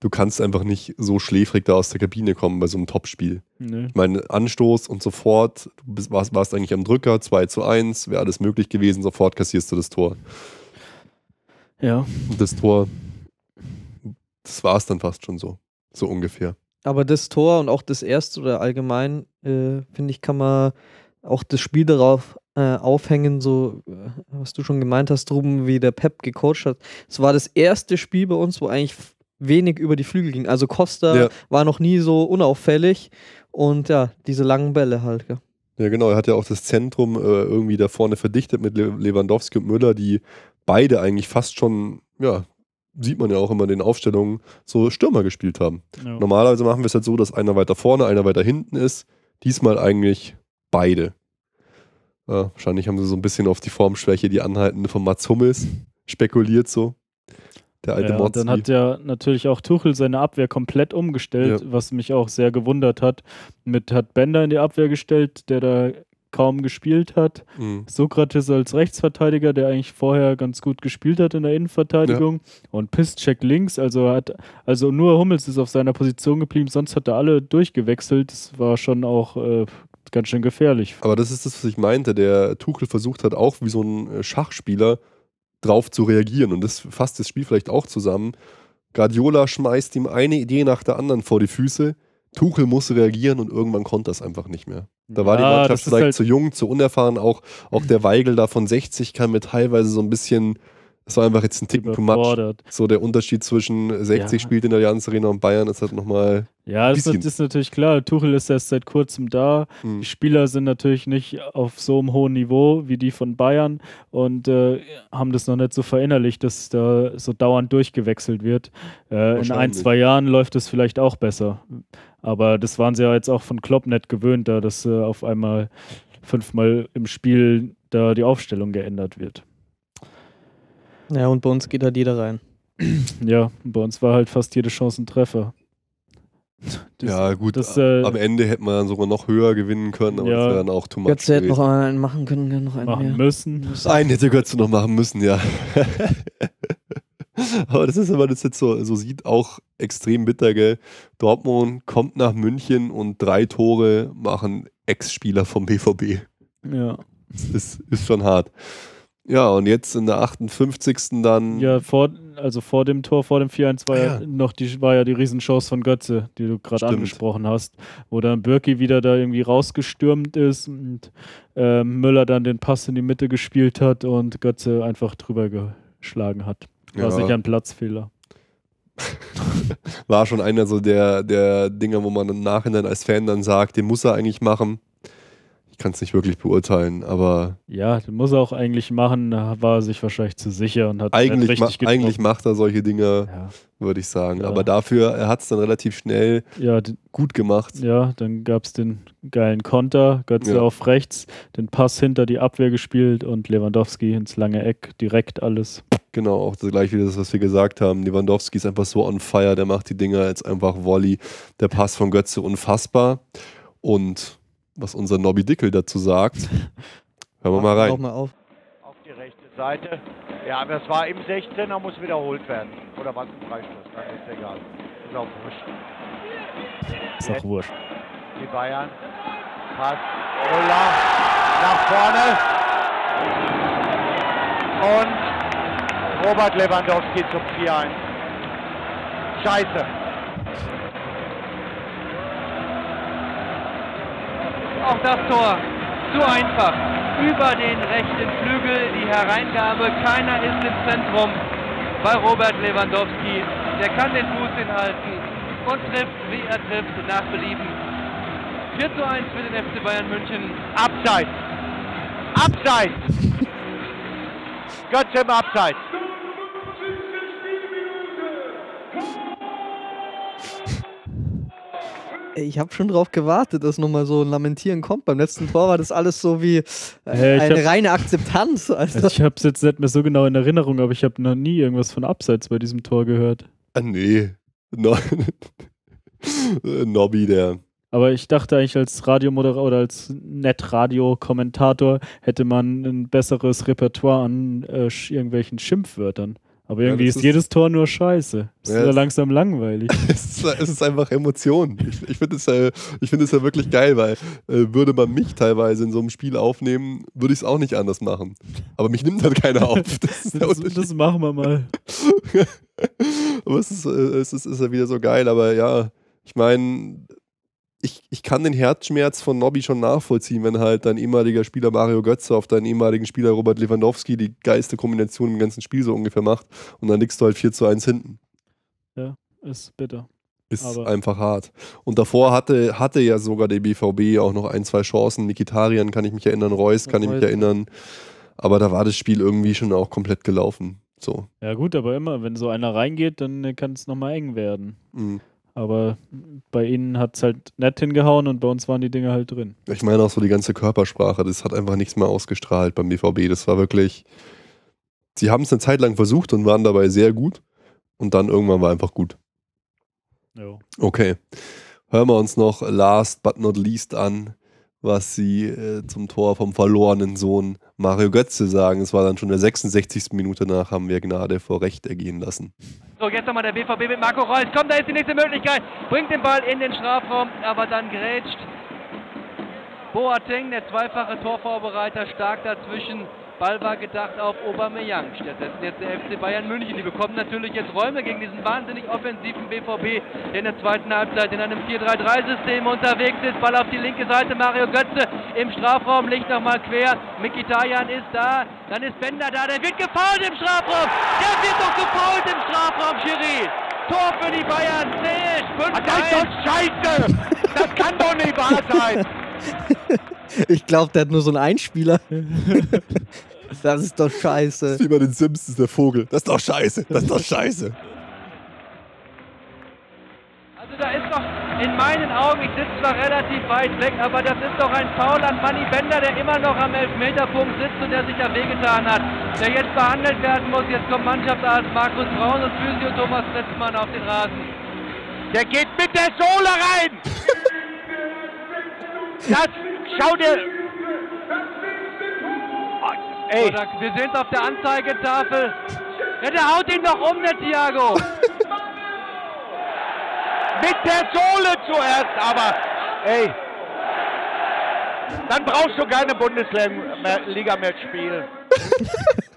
du kannst einfach nicht so schläfrig da aus der Kabine kommen bei so einem Topspiel. Nö. Ich meine, Anstoß und sofort, du bist, warst, warst eigentlich am Drücker, 2 zu 1, wäre alles möglich gewesen, sofort kassierst du das Tor. Ja, Und das Tor, das war es dann fast schon so. So ungefähr. Aber das Tor und auch das erste oder allgemein, äh, finde ich, kann man auch das Spiel darauf äh, aufhängen, so äh, was du schon gemeint hast, Ruben, wie der Pep gecoacht hat. Es war das erste Spiel bei uns, wo eigentlich wenig über die Flügel ging. Also Costa Ja. war noch nie so unauffällig und ja, diese langen Bälle halt. Ja. Ja, genau. Er hat ja auch das Zentrum äh, irgendwie da vorne verdichtet mit Le Lewandowski und Müller, die beide eigentlich fast schon, ja, sieht man ja auch immer in den Aufstellungen, so Stürmer gespielt haben. ja. Normalerweise machen wir es halt so, dass einer weiter vorne, einer weiter hinten ist. Diesmal eigentlich beide. Ja, wahrscheinlich haben sie so ein bisschen auf die Formschwäche, die anhaltende von Mats Hummels spekuliert so. Der alte Ja, Motzi. dann hat ja natürlich auch Tuchel seine Abwehr komplett umgestellt, Ja. was mich auch sehr gewundert hat. Mit hat Bender in die Abwehr gestellt, der da kaum gespielt hat. Mhm. Sokrates als Rechtsverteidiger, der eigentlich vorher ganz gut gespielt hat in der Innenverteidigung. Und Piszczek links, also hat, also nur Hummels ist auf seiner Position geblieben, sonst hat er alle durchgewechselt. Das war schon auch äh, ganz schön gefährlich. Aber das ist das, was ich meinte. Der Tuchel versucht hat auch wie so ein äh, Schachspieler drauf zu reagieren. Und das fasst das Spiel vielleicht auch zusammen. Guardiola schmeißt ihm eine Idee nach der anderen vor die Füße. Tuchel muss reagieren und irgendwann konnte das einfach nicht mehr. Da war die Ja, Mannschaft das ist vielleicht halt- zu jung, zu unerfahren. Auch, auch der Weigel da von 60 kam mir teilweise so ein bisschen, das war einfach jetzt ein Ticken too much. So der Unterschied zwischen 60 Ja. spielt in der Allianz Arena und Bayern ist halt nochmal. Ja, das ist, ist natürlich klar. Tuchel ist erst seit kurzem da. Hm. Die Spieler sind natürlich nicht auf so einem hohen Niveau wie die von Bayern und äh, haben das noch nicht so verinnerlicht, dass da so dauernd durchgewechselt wird. Äh, in ein, zwei Jahren läuft es vielleicht auch besser. Aber das waren sie ja jetzt auch von Klopp nicht gewöhnt, da dass äh, auf einmal fünfmal im Spiel da die Aufstellung geändert wird. Ja, und bei uns geht halt jeder rein. Ja, bei uns war halt fast jede Chance ein Treffer. Das- ja, gut. das, äh, am Ende hätte man sogar noch höher gewinnen können, aber Ja. das wäre dann auch too much. Götze hätte noch einen machen können, noch einen machen mehr. müssen. Einen hätte Götze noch machen müssen, ja. Aber das ist, wenn man das jetzt so, so sieht, auch extrem bitter, gell? Dortmund kommt nach München und drei Tore machen Ex-Spieler vom BVB. Ja. Das ist, ist schon hart. Ja, und jetzt in der 58. dann. Ja, vor, also vor dem Tor, vor dem 4-1 war Ah, ja, ja. noch die, war ja die Riesenchance von Götze, die du gerade angesprochen hast, wo dann Birki wieder da irgendwie rausgestürmt ist und ähm, Müller dann den Pass in die Mitte gespielt hat und Götze einfach drüber geschlagen hat. War Ja. sicher ein Platzfehler. war schon einer so der, der Dinger, wo man im Nachhinein als Fan dann sagt, den muss er eigentlich machen. Ich kann es nicht wirklich beurteilen, aber Ja, muss er auch eigentlich machen, da war er sich wahrscheinlich zu sicher und hat eigentlich, ma richtig eigentlich getroffen. macht er solche Dinge, ja. würde ich sagen. Ja. Aber dafür, er hat es dann relativ schnell Ja, gut gemacht. ja, dann gab es den geilen Konter, Götze auf rechts, den Pass hinter die Abwehr gespielt und Lewandowski ins lange Eck, direkt alles. Genau, auch das gleiche wie das, was wir gesagt haben. Lewandowski ist einfach so on fire, der macht die Dinger jetzt einfach Volley. Der Pass von Götze unfassbar. Und was unser Nobby Dickel dazu sagt, hören wir mal rein. mal auf. Auf die rechte Seite. Ja, aber es war im 16er, muss wiederholt werden. Oder was ein Freistoß, dann ist egal. Ist auch wurscht. Ist auch wurscht. Die Bayern. Pass. Müller nach vorne. Und Robert Lewandowski zum 4-1. Scheiße. Auch das Tor zu einfach. Über den rechten Flügel die Hereingabe. Keiner ist im Zentrum bei Robert Lewandowski. Der kann den Fuß hinhalten und trifft, wie er trifft, nach Belieben. 4 zu 1 für den FC Bayern München. Abseits. Abseits. Götze im Abseits. Ey, Ich habe schon drauf gewartet, dass nochmal so ein Lamentieren kommt. Beim letzten Tor war das alles so wie äh, Hey, eine hab- reine Akzeptanz. Also, ich habe es jetzt nicht mehr so genau in Erinnerung, aber ich habe noch nie irgendwas von Abseits bei diesem Tor gehört. Ah, nee. No Nobby, der. Aber ich dachte eigentlich als Radiomoderator oder als Netradio-Kommentator hätte man ein besseres Repertoire an äh, irgendwelchen Schimpfwörtern. Aber Ja, irgendwie das ist, ist- jedes Tor nur scheiße. Ist Ja, ja, das- langsam langweilig. es, ist, es ist einfach Emotion. Ich, ich finde es ja, ich find ja wirklich geil, weil äh, würde man mich teilweise in so einem Spiel aufnehmen, würde ich es auch nicht anders machen. Aber mich nimmt halt keiner auf. Das ist Das, das machen wir mal. aber es ist, äh, es ist, ist ja wieder so geil. Aber ja, ich meine, ich, ich kann den Herzschmerz von Nobby schon nachvollziehen, wenn halt dein ehemaliger Spieler Mario Götze auf deinen ehemaligen Spieler Robert Lewandowski die geilste Kombination im ganzen Spiel so ungefähr macht und dann liegst du halt 4 zu 1 hinten. Ist bitter. Ist Aber- einfach hart. Und davor hatte, hatte ja sogar der BVB auch noch ein, zwei Chancen. Mikitarian kann ich mich erinnern, Reus kann ich mich erinnern. Aber da war das Spiel irgendwie schon auch komplett gelaufen. So. Ja gut, aber immer, wenn so einer reingeht, dann kann es nochmal eng werden. mm. Aber bei ihnen hat es halt nett hingehauen und bei uns waren die Dinge halt drin. Ich meine auch so die ganze Körpersprache, das hat einfach nichts mehr ausgestrahlt beim BVB. Das war wirklich. Sie haben es eine Zeit lang versucht und waren dabei sehr gut. Und dann irgendwann war einfach gut. Jo. Okay. Hören wir uns noch last but not least an. Was sie äh, zum Tor vom verlorenen Sohn Mario Götze sagen. Es war dann schon der 66. Minute nach, haben wir Gnade vor Recht ergehen lassen. So, jetzt nochmal der BVB mit Marco Reus. Kommt, da ist die nächste Möglichkeit. Bringt den Ball in den Strafraum, aber dann grätscht Boateng, der zweifache Torvorbereiter, stark dazwischen. Ball war gedacht auf Aubameyang. Stattdessen jetzt der FC Bayern München. Die bekommen natürlich jetzt Räume gegen diesen wahnsinnig offensiven BVB, der in der zweiten Halbzeit in einem 4-3-3-System unterwegs ist. Ball auf die linke Seite. Mario Götze im Strafraum, liegt nochmal quer. Mikitarian ist da. Dann ist Bender da. Der wird gefault im Strafraum. Der wird doch gefault im Strafraum, Schiri. Tor für die Bayern. Zäh, 5 Ah, Das ist doch scheiße! Das kann doch nicht wahr sein! Ich glaube, der hat nur so einen Einspieler. das ist doch scheiße. Wie bei den Simpsons, der Vogel. Das ist doch scheiße. Das ist doch scheiße. Also da ist doch in meinen Augen, ich sitze zwar relativ weit weg, aber das ist doch ein Foul an Manny Bender, der immer noch am Elfmeterpunkt sitzt und der sich ja wehgetan hat. Der jetzt behandelt werden muss. Jetzt kommt Mannschaftsarzt Markus Braun und Physio Thomas Letzmann auf den Rasen. Der geht mit der Sohle rein! Das, schau dir... Ey, da, wir sehen es auf der Anzeigetafel. Ja, der haut ihn doch um, der Thiago. mit der Sohle zuerst, aber... Ey, dann brauchst du keine Bundesliga mehr spielen.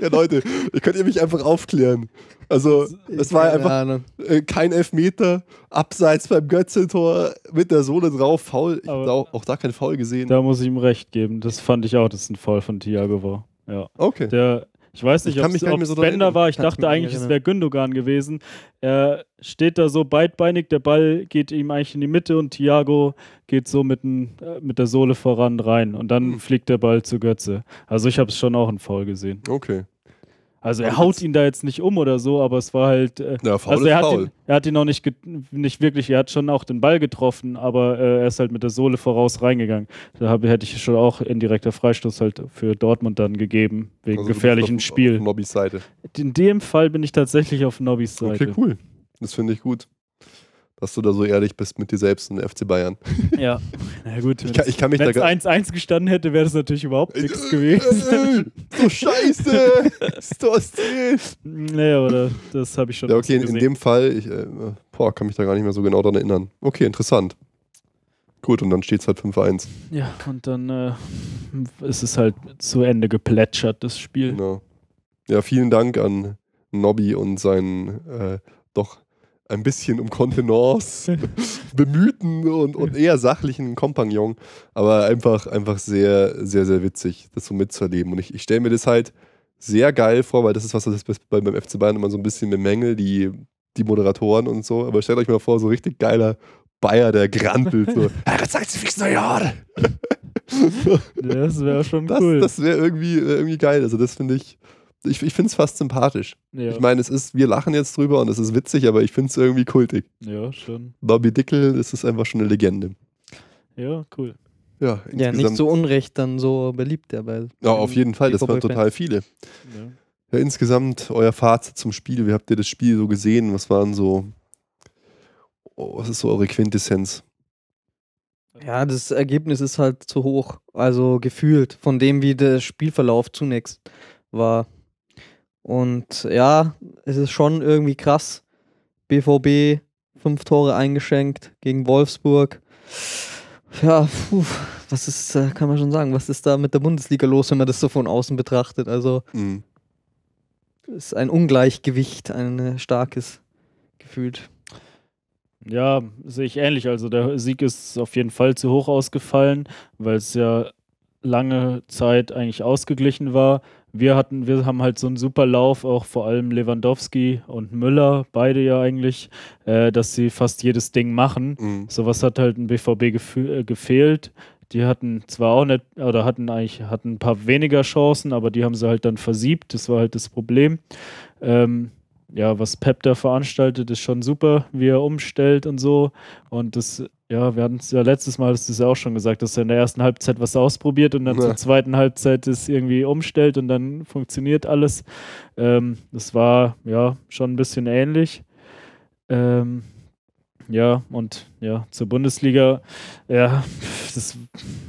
Ja, Leute, könnt ihr mich einfach aufklären? Also, es war einfach äh, kein Elfmeter, abseits beim Götze-Tor mit der Sohle drauf, faul. Ich habe auch, auch da kein Foul gesehen. Da muss ich ihm recht geben. Das fand ich auch, dass es ein Foul von Thiago war. Ja. okay. Der, ich weiß nicht, ob es so Bender war. Ich Kann dachte eigentlich, es wäre Gündogan gewesen. Er steht da so beidbeinig, der Ball geht ihm eigentlich in die Mitte und Thiago geht so mit, n- äh, mit der Sohle voran rein. Und dann Hm. fliegt der Ball zu Götze. Also ich habe es schon auch ein Foul gesehen. Okay. Also er haut ihn da jetzt nicht um oder so, aber es war halt. Äh, Ja, faul also er hat, faul. ihn, er hat ihn auch nicht, nicht wirklich, er hat schon auch den Ball getroffen, aber äh, er ist halt mit der Sohle voraus reingegangen. Da hab, hätte ich schon auch indirekter Freistoß halt für Dortmund dann gegeben, wegen Also gefährlichem Spiel. Auf Nobbys Seite. In dem Fall bin ich tatsächlich auf Nobbys Seite. Okay, cool. Das finde ich gut. Dass du da so ehrlich bist mit dir selbst und FC Bayern. Ja, na gut. Ich kann, ich kann mich Wenn es gar 1-1 gestanden hätte, wäre das natürlich überhaupt nichts Äh, gewesen. äh, So scheiße! ist das nee, aber das habe ich schon Ja, okay, in, in dem Fall, ich äh, boah, kann mich da gar nicht mehr so genau dran erinnern. Okay, interessant. Gut, und dann steht es halt 5-1. Ja, und dann äh, ist es halt zu Ende geplätschert, das Spiel. Genau. Ja, vielen Dank an Nobby und seinen äh, doch ein bisschen um Kontenance bemühten und, und eher sachlichen Kompagnon, aber einfach, einfach sehr, sehr, sehr witzig, das so mitzuerleben. Und ich, ich stelle mir das halt sehr geil vor, weil das ist was, das ist beim, FC Bayern immer so ein bisschen bemängelt, die, die Moderatoren und so. Aber stellt euch mal vor, so richtig geiler Bayer, der grantelt. So, ja, sagt sie fix Neujahr. Das wäre schon Das, cool. das wäre irgendwie, irgendwie geil. Also, das finde ich. Ich, ich finde es fast sympathisch. ja. Ich meine, es ist, wir lachen jetzt drüber und es ist witzig, aber ich finde es irgendwie kultig. ja, schon. Bobby Dickel, das ist einfach schon eine Legende. Ja, cool. Ja, Ja, nicht so unrecht dann so beliebt, der bei. Ja, auf jeden Fall, das waren total viele. Ja. Ja, insgesamt euer Fazit zum Spiel. Wie habt ihr das Spiel so gesehen? Was waren so. Oh, was ist so eure Quintessenz? Ja, das Ergebnis ist halt zu hoch. Also gefühlt von dem, wie der Spielverlauf zunächst war. Und ja, es ist schon irgendwie krass. BVB fünf Tore eingeschenkt gegen Wolfsburg. Ja, puh, was ist, äh, kann man schon sagen, was ist da mit der Bundesliga los, wenn man das so von außen betrachtet? Also Mhm. es ist ein Ungleichgewicht, ein äh, starkes gefühlt. Ja, sehe ich ähnlich. Also der Sieg ist auf jeden Fall zu hoch ausgefallen, weil es ja lange Zeit eigentlich ausgeglichen war. Wir hatten, wir haben halt so einen super Lauf, auch vor allem Lewandowski und Müller, beide ja eigentlich, äh, dass sie fast jedes Ding machen. Mhm. Sowas hat halt ein BVB äh, gefehlt. Die hatten zwar auch nicht, oder hatten eigentlich, hatten ein paar weniger Chancen, aber die haben sie halt dann versiebt. Das war halt das Problem. Ähm, ja, was Pep da veranstaltet, ist schon super, wie er umstellt und so. Und das, ja, wir hatten es ja letztes Mal, hast du es ja auch schon gesagt, dass er in der ersten Halbzeit was ausprobiert und dann Ja. zur zweiten Halbzeit es irgendwie umstellt und dann funktioniert alles. Ähm, das war ja schon ein bisschen ähnlich. Ähm, Ja, und ja, zur Bundesliga, ja, das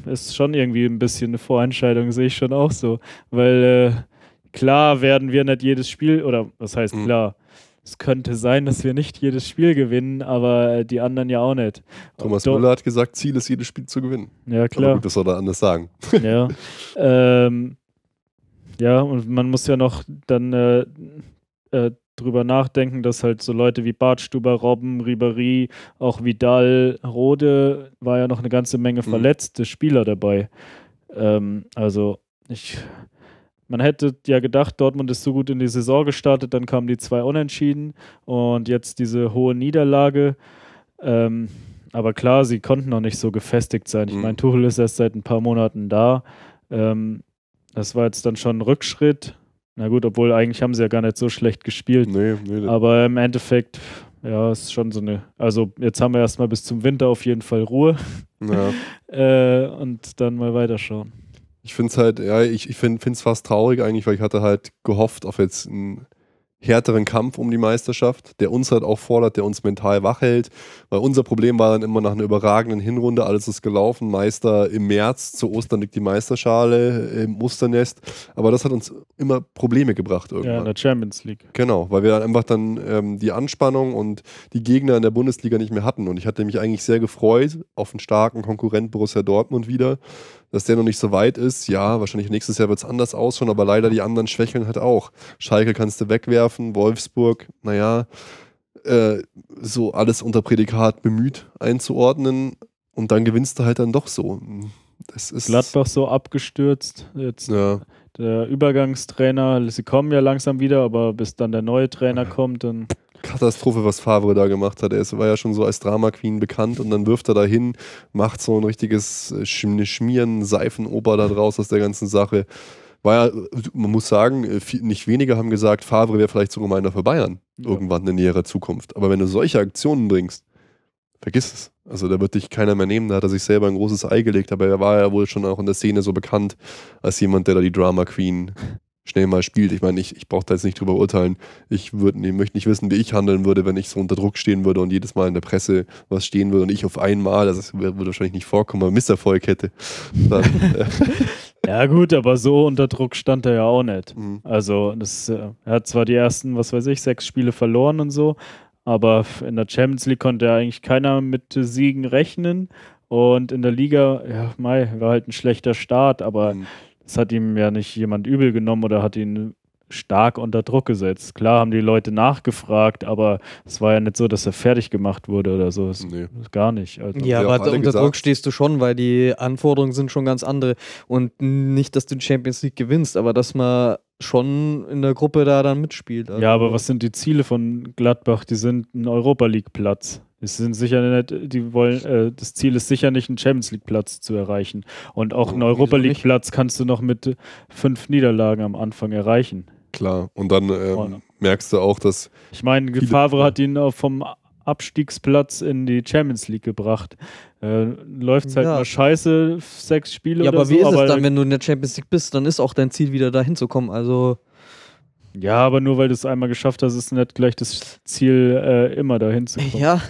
ist schon irgendwie ein bisschen eine Vorentscheidung, sehe ich schon auch so. Weil äh, klar werden wir nicht jedes Spiel, oder was heißt Mhm. klar, es könnte sein, dass wir nicht jedes Spiel gewinnen, aber die anderen ja auch nicht. Thomas Müller hat gesagt, Ziel ist, jedes Spiel zu gewinnen. Ja, Aber klar. gut, das soll er anders sagen. ja. Ähm, ja, und man muss ja noch dann äh, äh, drüber nachdenken, dass halt so Leute wie Bartstuber, Robben, Ribéry, auch Vidal, Rode, war ja noch eine ganze Menge Mhm. verletzte Spieler dabei. Ähm, also ich, man hätte ja gedacht, Dortmund ist so gut in die Saison gestartet, dann kamen die zwei Unentschieden und jetzt diese hohe Niederlage. Ähm, aber klar, sie konnten noch nicht so gefestigt sein. Ich Mhm. meine, Tuchel ist erst seit ein paar Monaten da. Ähm, das war jetzt dann schon ein Rückschritt. Na gut, obwohl eigentlich haben sie ja gar nicht so schlecht gespielt. Nee, nee. Aber im Endeffekt, ja, ist schon so eine. Also, jetzt haben wir erstmal bis zum Winter auf jeden Fall Ruhe ja. äh, und dann mal weiterschauen. Ich finde es halt, ja, ich, ich finde es fast traurig eigentlich, weil ich hatte halt gehofft auf jetzt einen härteren Kampf um die Meisterschaft, der uns halt auch fordert, der uns mental wach hält. Weil unser Problem war dann immer nach einer überragenden Hinrunde, alles ist gelaufen, Meister im März, zu Ostern liegt die Meisterschale im Osternest. Aber das hat uns immer Probleme gebracht Ja, irgendwann. in der Champions League. Genau, weil wir dann einfach dann ähm, die Anspannung und die Gegner in der Bundesliga nicht mehr hatten. Und ich hatte mich eigentlich sehr gefreut auf einen starken Konkurrent Borussia Dortmund wieder, dass der noch nicht so weit ist. Ja, wahrscheinlich nächstes Jahr wird es anders ausschauen, aber leider die anderen schwächeln halt auch. Schalke kannst du wegwerfen, Wolfsburg, naja, äh, so alles unter Prädikat bemüht einzuordnen und dann gewinnst du halt dann doch so. Das ist. Gladbach so abgestürzt. Jetzt Ja, der Übergangstrainer, sie kommen ja langsam wieder, aber bis dann der neue Trainer kommt, dann. Katastrophe, was Favre da gemacht hat. Er war ja schon so als Drama Queen bekannt und dann wirft er da hin, macht so ein richtiges äh, Schmieren, Seifenoper da draus aus der ganzen Sache. War ja, man muss sagen, äh, nicht wenige haben gesagt, Favre wäre vielleicht sogar meiner für Bayern Ja. irgendwann in näherer Zukunft. Aber wenn du solche Aktionen bringst, vergiss es. Also da wird dich keiner mehr nehmen, da hat er sich selber ein großes Ei gelegt, aber er war ja wohl schon auch in der Szene so bekannt als jemand, der da die Drama Queen schnell mal spielt. Ich meine, ich, ich brauche da jetzt nicht drüber urteilen. Ich würd, nee, möchte nicht wissen, wie ich handeln würde, wenn ich so unter Druck stehen würde und jedes Mal in der Presse was stehen würde und ich auf einmal, also das würde wahrscheinlich nicht vorkommen, aber Misserfolg hätte. Dann, äh, Ja, gut, aber so unter Druck stand er ja auch nicht. mh. Also, das, äh, er hat zwar die ersten, was weiß ich, sechs Spiele verloren und so, aber in der Champions League konnte ja eigentlich keiner mit Siegen rechnen. Und in der Liga, ja, Mai, war halt ein schlechter Start, aber Mhm. Das hat ihm ja nicht jemand übel genommen oder hat ihn stark unter Druck gesetzt. Klar haben die Leute nachgefragt, aber es war ja nicht so, dass er fertig gemacht wurde oder so. Das, Nee. gar nicht. Also, Ja, aber unter gesagt. Druck stehst du schon, weil die Anforderungen sind schon ganz andere. Und nicht, dass du die Champions League gewinnst, aber dass man schon in der Gruppe da dann mitspielt. Also Ja, aber was sind die Ziele von Gladbach? Die sind ein Europa League Die sind sicher nicht, die wollen, äh, das Ziel ist sicher nicht, einen Champions League Platz zu erreichen. Und auch Oh, einen Europa wieso League nicht? Platz kannst du noch mit äh, fünf Niederlagen am Anfang erreichen. Klar. Und dann ähm, Oh. merkst du auch, dass Ich meine, Favre hat ihn auch vom Abstiegsplatz in die Champions League gebracht. Äh, Läuft halt Ja. mal scheiße, sechs Spiele Ja, oder aber so. wie ist aber es dann, wenn du in der Champions League bist? Dann ist auch dein Ziel, wieder dahin zu kommen. Also, ja, aber nur weil du es einmal geschafft hast, ist nicht gleich das Ziel, äh, immer dahin zu kommen. ja,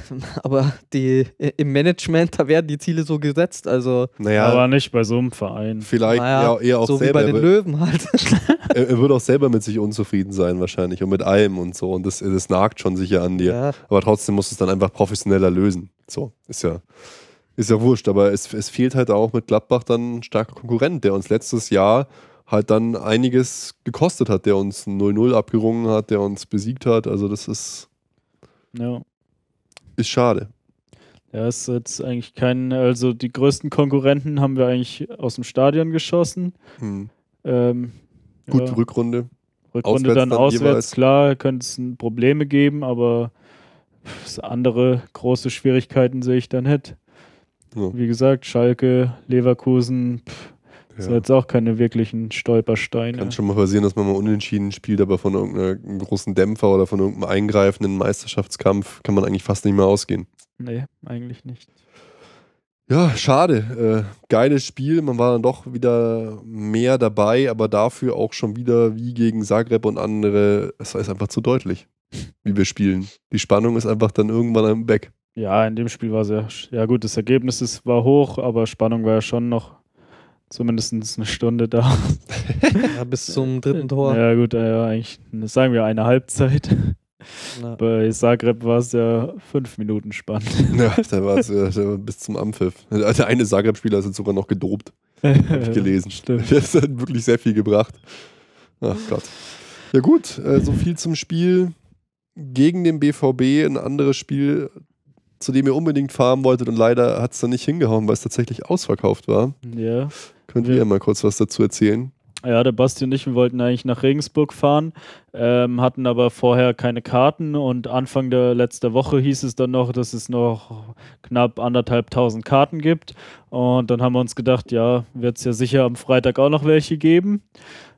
aber die, im Management, da werden die Ziele so gesetzt. Also, naja, Aber nicht bei so einem Verein. vielleicht naja, ja, eher auch so wie selber. bei den er, Löwen halt. er er wird auch selber mit sich unzufrieden sein wahrscheinlich und mit allem und so. Und das, das nagt schon sicher an dir. ja. Aber trotzdem musst du es dann einfach professioneller lösen. So, ist ja, ist ja wurscht. Aber es, es fehlt halt auch mit Gladbach dann ein starker Konkurrent, der uns letztes Jahr halt dann einiges gekostet hat, der uns ein 0-0 abgerungen hat, der uns besiegt hat. Also das ist, Ja. ist schade. Ja, ist jetzt eigentlich kein, also die größten Konkurrenten haben wir eigentlich aus dem Stadion geschossen. Hm. Ähm, Gut, ja, Rückrunde. Rückrunde auswärts dann dann auswärts, jeweils. klar, könnte es Probleme geben, aber andere große Schwierigkeiten sehe ich dann nicht. Ja. Wie gesagt, Schalke, Leverkusen, pff, sind Ja. jetzt auch keine wirklichen Stolpersteine. Kann schon mal passieren, dass man mal unentschieden spielt, aber von irgendeinem großen Dämpfer oder von irgendeinem eingreifenden Meisterschaftskampf kann man eigentlich fast nicht mehr ausgehen. Nee, eigentlich nicht. Ja, schade. Äh, geiles Spiel. Man war dann doch wieder mehr dabei, aber dafür auch schon wieder wie gegen Zagreb und andere. Es ist einfach zu deutlich, wie wir spielen. Die Spannung ist einfach dann irgendwann am Back. Ja, in dem Spiel war sehr, ja gut, das Ergebnis ist, war hoch, aber Spannung war ja schon noch zumindest eine Stunde da. Ja, bis zum dritten Tor. Ja gut, ja, eigentlich, sagen wir eine Halbzeit. Na, Bei Zagreb war es ja fünf Minuten spannend. Ja, da war es äh, bis zum Ampfiff. Der eine Zagreb-Spieler ist jetzt sogar noch gedopt, habe ich gelesen. Stimmt. Das hat wirklich sehr viel gebracht. Ach Gott. Ja gut, äh, so viel zum Spiel gegen den BVB. Ein anderes Spiel, zu dem ihr unbedingt fahren wolltet und leider hat es dann nicht hingehauen, weil es tatsächlich ausverkauft war. Ja. Könnt Wir- ihr mal kurz was dazu erzählen? Ja, der Basti und ich, wir wollten eigentlich nach Regensburg fahren, ähm, hatten aber vorher keine Karten und Anfang der letzten Woche hieß es dann noch, dass es noch knapp anderthalb tausend Karten gibt. Und dann haben wir uns gedacht, ja, wird es ja sicher am Freitag auch noch welche geben.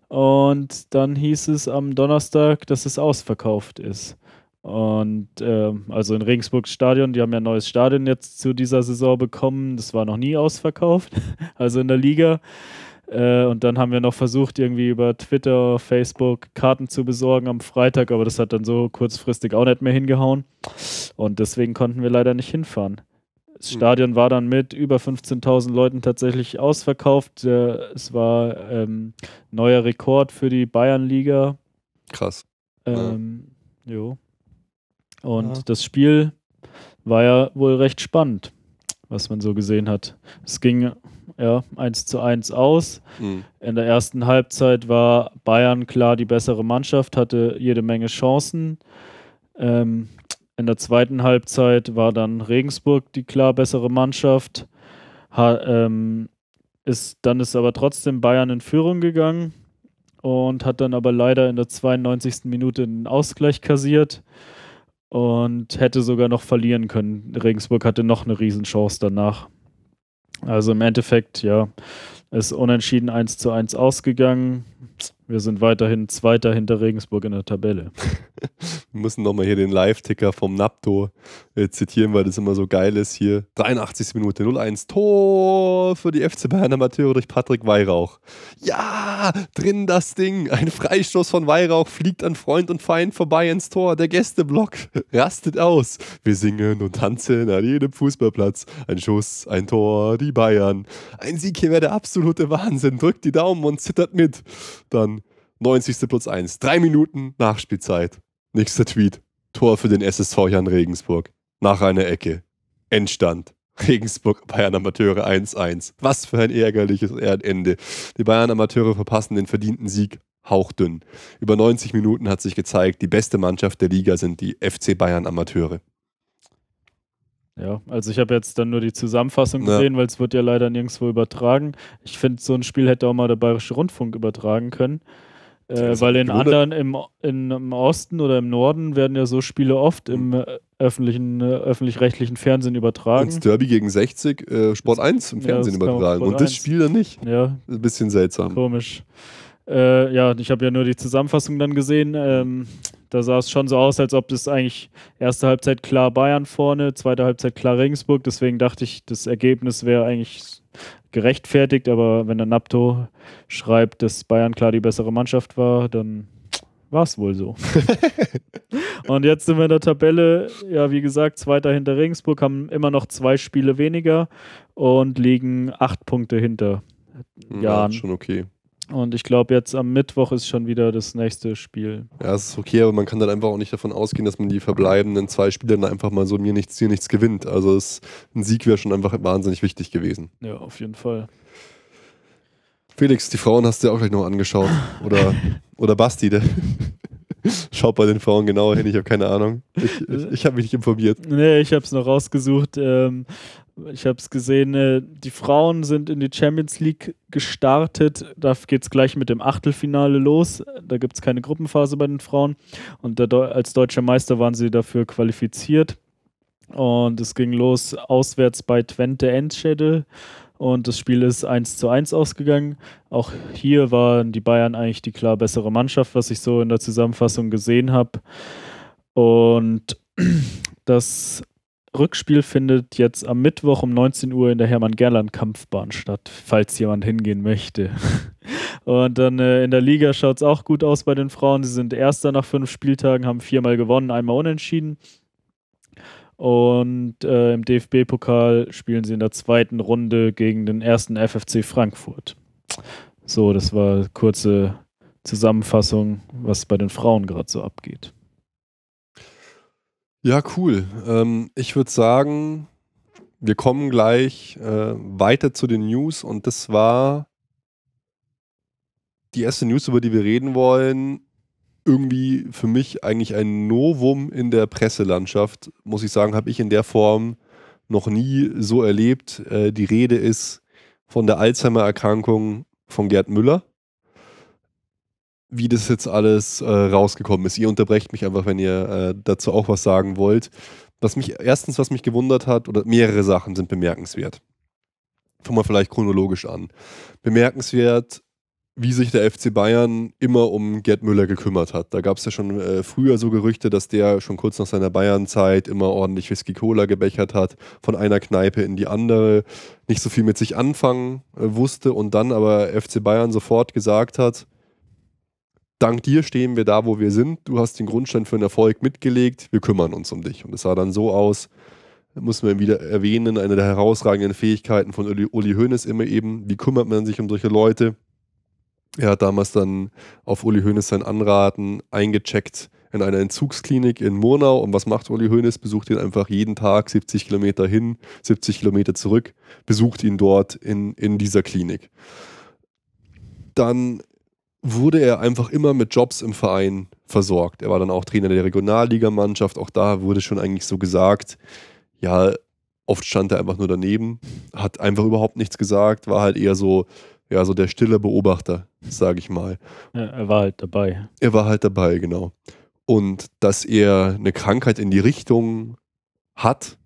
Und dann hieß es am Donnerstag, dass es ausverkauft ist. Und ähm, also in Regensburgs Stadion, die haben ja ein neues Stadion jetzt zu dieser Saison bekommen. Das war noch nie ausverkauft, also in der Liga. Äh, und dann haben wir noch versucht, irgendwie über Twitter, Facebook Karten zu besorgen am Freitag, aber das hat dann so kurzfristig auch nicht mehr hingehauen. Und deswegen konnten wir leider nicht hinfahren. Das Hm. Stadion war dann mit über 15.000 Leuten tatsächlich ausverkauft. Äh, es war ähm, neuer Rekord für die Bayernliga. Krass. Ähm, jo. Und Ja. das Spiel war ja wohl recht spannend, was man so gesehen hat. Es ging ja 1 zu 1 aus. Mhm. In der ersten Halbzeit war Bayern klar die bessere Mannschaft, hatte jede Menge Chancen. Ähm, in der zweiten Halbzeit war dann Regensburg die klar bessere Mannschaft. Ha, ähm, ist, dann ist aber trotzdem Bayern in Führung gegangen und hat dann aber leider in der 92. Minute einen Ausgleich kassiert und hätte sogar noch verlieren können. Regensburg hatte noch eine Riesenchance danach. Also im Endeffekt, ja, ist unentschieden 1 zu 1 ausgegangen. Wir sind weiterhin Zweiter hinter Regensburg in der Tabelle. Wir müssen nochmal hier den Live-Ticker vom Napto äh, zitieren, weil das immer so geil ist hier. 83. Minute 0-1 Tor für die FC Bayern Amateure durch Patrick Weihrauch. Ja, drin das Ding. Ein Freistoß von Weihrauch fliegt an Freund und Feind vorbei ins Tor. Der Gästeblock rastet aus. Wir singen und tanzen an jedem Fußballplatz. Ein Schuss, ein Tor, die Bayern. Ein Sieg hier wäre der absolute Wahnsinn. Drückt die Daumen und zittert mit. Dann 90. plus 1. Drei Minuten Nachspielzeit. Nächster Tweet. Tor für den SSV Jan Regensburg. Nach einer Ecke. Endstand. Regensburg Bayern Amateure 1-1. Was für ein ärgerliches Ende. Die Bayern Amateure verpassen den verdienten Sieg hauchdünn. Über 90 Minuten hat sich gezeigt, die beste Mannschaft der Liga sind die FC Bayern Amateure. Ja, also ich habe jetzt dann nur die Zusammenfassung Ja. gesehen, weil es wird ja leider nirgendwo übertragen. Ich finde, so ein Spiel hätte auch mal der Bayerische Rundfunk übertragen können. Äh, weil in anderen, im, in, im Osten oder im Norden werden ja so Spiele oft im äh, öffentlichen, äh, öffentlich-rechtlichen Fernsehen übertragen. Und Derby gegen 60, äh, Sport 1 im Ja, Fernsehen man übertragen. Und das 1. Spiel dann nicht. Ja, Ein bisschen seltsam. Komisch. Äh, ja, ich habe ja nur die Zusammenfassung dann gesehen. Ähm, da sah es schon so aus, als ob das eigentlich erste Halbzeit klar Bayern vorne, zweite Halbzeit klar Regensburg. Deswegen dachte ich, das Ergebnis wäre eigentlich gerechtfertigt. Aber wenn der Napto schreibt, dass Bayern klar die bessere Mannschaft war, dann war es wohl so. Und jetzt sind wir in der Tabelle, ja, wie gesagt, zweiter hinter Regensburg, haben immer noch zwei Spiele weniger und liegen acht Punkte hinter. Ja, Jan. schon okay. Und ich glaube, jetzt am Mittwoch ist schon wieder das nächste Spiel. Ja, es ist okay, aber man kann dann einfach auch nicht davon ausgehen, dass man die verbleibenden zwei Spiele dann einfach mal so mir nichts, dir nichts gewinnt. Also es, ein Sieg wäre schon einfach wahnsinnig wichtig gewesen. Ja, auf jeden Fall. Felix, die Frauen hast du ja auch gleich noch angeschaut. Oder, oder Basti, der schaut bei den Frauen genauer hin, ich habe keine Ahnung. Ich, ich, ich habe mich nicht informiert. Nee, ich habe es noch rausgesucht. Ähm, ich habe es gesehen, äh, die Frauen sind in die Champions League gestartet. Da geht es gleich mit dem Achtelfinale los. Da gibt es keine Gruppenphase bei den Frauen. Und als deutscher Meister waren sie dafür qualifiziert. Und es ging los auswärts bei Twente Enschede. Und das Spiel ist 1 zu 1 ausgegangen. Auch hier waren die Bayern eigentlich die klar bessere Mannschaft, was ich so in der Zusammenfassung gesehen habe. Und das Rückspiel findet jetzt am Mittwoch um 19 Uhr in der Hermann-Gerland-Kampfbahn statt, falls jemand hingehen möchte. Und dann äh, in der Liga schaut es auch gut aus bei den Frauen. Sie sind Erster nach fünf Spieltagen, haben viermal gewonnen, einmal unentschieden. Und äh, im DFB-Pokal spielen sie in der zweiten Runde gegen den ersten FFC Frankfurt. So, das war eine kurze Zusammenfassung, was bei den Frauen gerade so abgeht. Ja, cool. Ähm, ich würde sagen, wir kommen gleich äh, weiter zu den News und das war die erste News, über die wir reden wollen. Irgendwie für mich eigentlich ein Novum in der Presselandschaft, muss ich sagen, habe ich in der Form noch nie so erlebt. Äh, die Rede ist von der Alzheimer-Erkrankung von Gerd Müller. Wie das jetzt alles äh, rausgekommen ist. Ihr unterbrecht mich einfach, wenn ihr äh, dazu auch was sagen wollt. Was mich erstens, was mich gewundert hat, oder mehrere Sachen sind bemerkenswert. Fangen wir vielleicht chronologisch an. Bemerkenswert, wie sich der FC Bayern immer um Gerd Müller gekümmert hat. Da gab es ja schon äh, früher so Gerüchte, dass der schon kurz nach seiner Bayern-Zeit immer ordentlich Whisky Cola gebechert hat, von einer Kneipe in die andere, nicht so viel mit sich anfangen äh, wusste und dann aber FC Bayern sofort gesagt hat, dank dir stehen wir da, wo wir sind. Du hast den Grundstein für einen Erfolg mitgelegt. Wir kümmern uns um dich. Und es sah dann so aus, muss man wieder erwähnen, eine der herausragenden Fähigkeiten von Uli, Uli Hoeneß immer eben, wie kümmert man sich um solche Leute? Er hat damals dann auf Uli Hoeneß sein Anraten eingecheckt in einer Entzugsklinik in Murnau. Und was macht Uli Hoeneß? Besucht ihn einfach jeden Tag 70 Kilometer hin, 70 Kilometer zurück, besucht ihn dort in, in dieser Klinik. Dann wurde er einfach immer mit Jobs im Verein versorgt. Er war dann auch Trainer der Regionalligamannschaft. Auch da wurde schon eigentlich so gesagt, ja, oft stand er einfach nur daneben, hat einfach überhaupt nichts gesagt, war halt eher so, ja, so der stille Beobachter, sage ich mal. Ja, er war halt dabei. Er war halt dabei, genau. Und dass er eine Krankheit in die Richtung hat,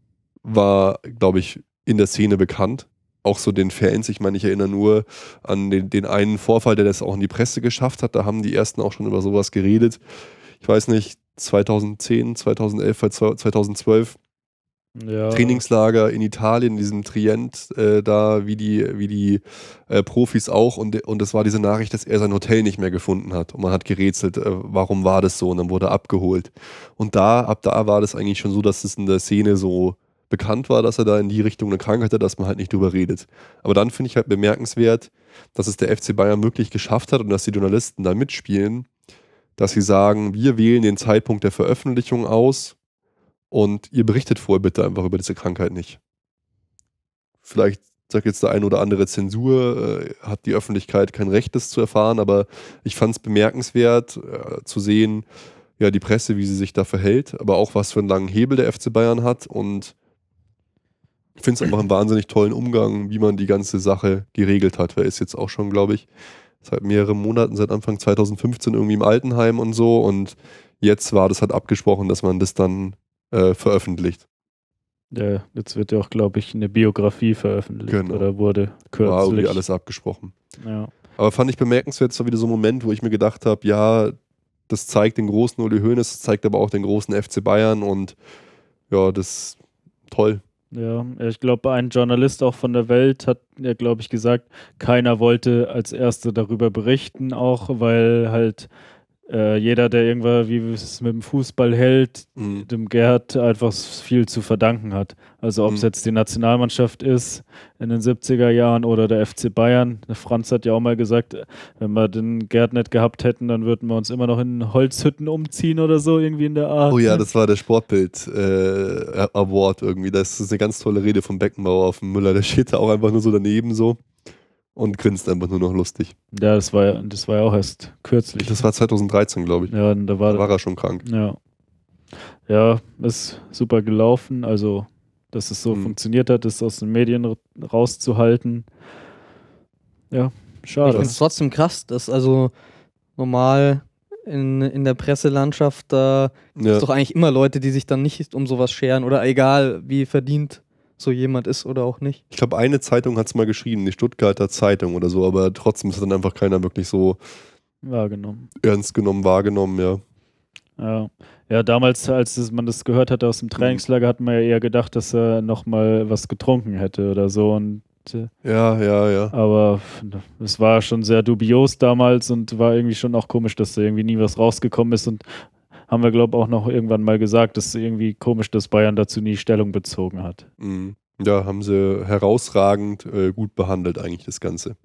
war, glaube ich, in der Szene bekannt. Auch so den Fans. Ich meine, ich erinnere nur an den, den einen Vorfall, der das auch in die Presse geschafft hat. Da haben die ersten auch schon über sowas geredet. Ich weiß nicht, 2010, 2011, 2012 ja. Trainingslager in Italien, in diesem Trient, äh, da wie die, wie die äh, Profis auch. Und, und es war diese Nachricht, dass er sein Hotel nicht mehr gefunden hat. Und man hat gerätselt, äh, warum war das so? Und dann wurde er abgeholt. Und da, ab da war das eigentlich schon so, dass es in der Szene so bekannt war, dass er da in die Richtung eine Krankheit hat, dass man halt nicht drüber redet. Aber dann finde ich halt bemerkenswert, dass es der FC Bayern wirklich geschafft hat und dass die Journalisten da mitspielen, dass sie sagen, wir wählen den Zeitpunkt der Veröffentlichung aus und ihr berichtet vorher bitte einfach über diese Krankheit nicht. Vielleicht sagt jetzt der ein oder andere Zensur, äh, hat die Öffentlichkeit kein Recht, das zu erfahren, aber ich fand es bemerkenswert äh, zu sehen, ja, die Presse, wie sie sich da verhält, aber auch was für einen langen Hebel der FC Bayern hat und ich finde es einfach einen wahnsinnig tollen Umgang, wie man die ganze Sache geregelt hat. Wer ist jetzt auch schon, glaube ich, seit mehreren Monaten, seit Anfang 2015 irgendwie im Altenheim und so und jetzt war das halt abgesprochen, dass man das dann äh, veröffentlicht. Ja, jetzt wird ja auch, glaube ich, eine Biografie veröffentlicht genau. oder wurde kürzlich. War irgendwie alles abgesprochen. Ja. Aber fand ich bemerkenswert, es war wieder so ein Moment, wo ich mir gedacht habe, ja, das zeigt den großen Uli Hoeneß, das zeigt aber auch den großen FC Bayern und ja, das ist toll. Ja, ich glaube, ein Journalist auch von der Welt hat ja, glaube ich, gesagt, keiner wollte als Erster darüber berichten, auch weil halt äh, jeder, der irgendwann, wie es mit dem Fußball hält, mhm. dem Gerd einfach viel zu verdanken hat. Also ob es mhm. jetzt die Nationalmannschaft ist in den 70er Jahren oder der FC Bayern. Franz hat ja auch mal gesagt, wenn wir den Gerd nicht gehabt hätten, dann würden wir uns immer noch in Holzhütten umziehen oder so, irgendwie in der Art. Oh ja, das war der Sportbild äh, Award irgendwie. Das ist eine ganz tolle Rede vom Beckenbauer auf dem Müller. Der steht da auch einfach nur so daneben so und grinst einfach nur noch lustig. Ja, das war ja, das war ja auch erst kürzlich. Das war 2013, glaube ich. Ja, da war, da war er schon krank. Ja. Ja, ist super gelaufen. Also, dass es so hm. funktioniert hat, das aus den Medien rauszuhalten. Ja, schade. Ich finde es trotzdem krass, dass also normal in, in der Presselandschaft, da ja. ist doch eigentlich immer Leute, die sich dann nicht um sowas scheren oder egal wie verdient so jemand ist oder auch nicht. Ich glaube, eine Zeitung hat es mal geschrieben, die Stuttgarter Zeitung oder so, aber trotzdem ist dann einfach keiner wirklich so wahrgenommen. ernst genommen, wahrgenommen, ja. Ja. Ja, damals, als man das gehört hatte aus dem Trainingslager, hat man ja eher gedacht, dass er nochmal was getrunken hätte oder so. Und, äh, ja, ja, ja. Aber es war schon sehr dubios damals und war irgendwie schon auch komisch, dass da irgendwie nie was rausgekommen ist und haben wir, glaube ich, auch noch irgendwann mal gesagt, dass irgendwie komisch, dass Bayern dazu nie Stellung bezogen hat. Mhm. Ja, haben sie herausragend äh, gut behandelt, eigentlich das Ganze.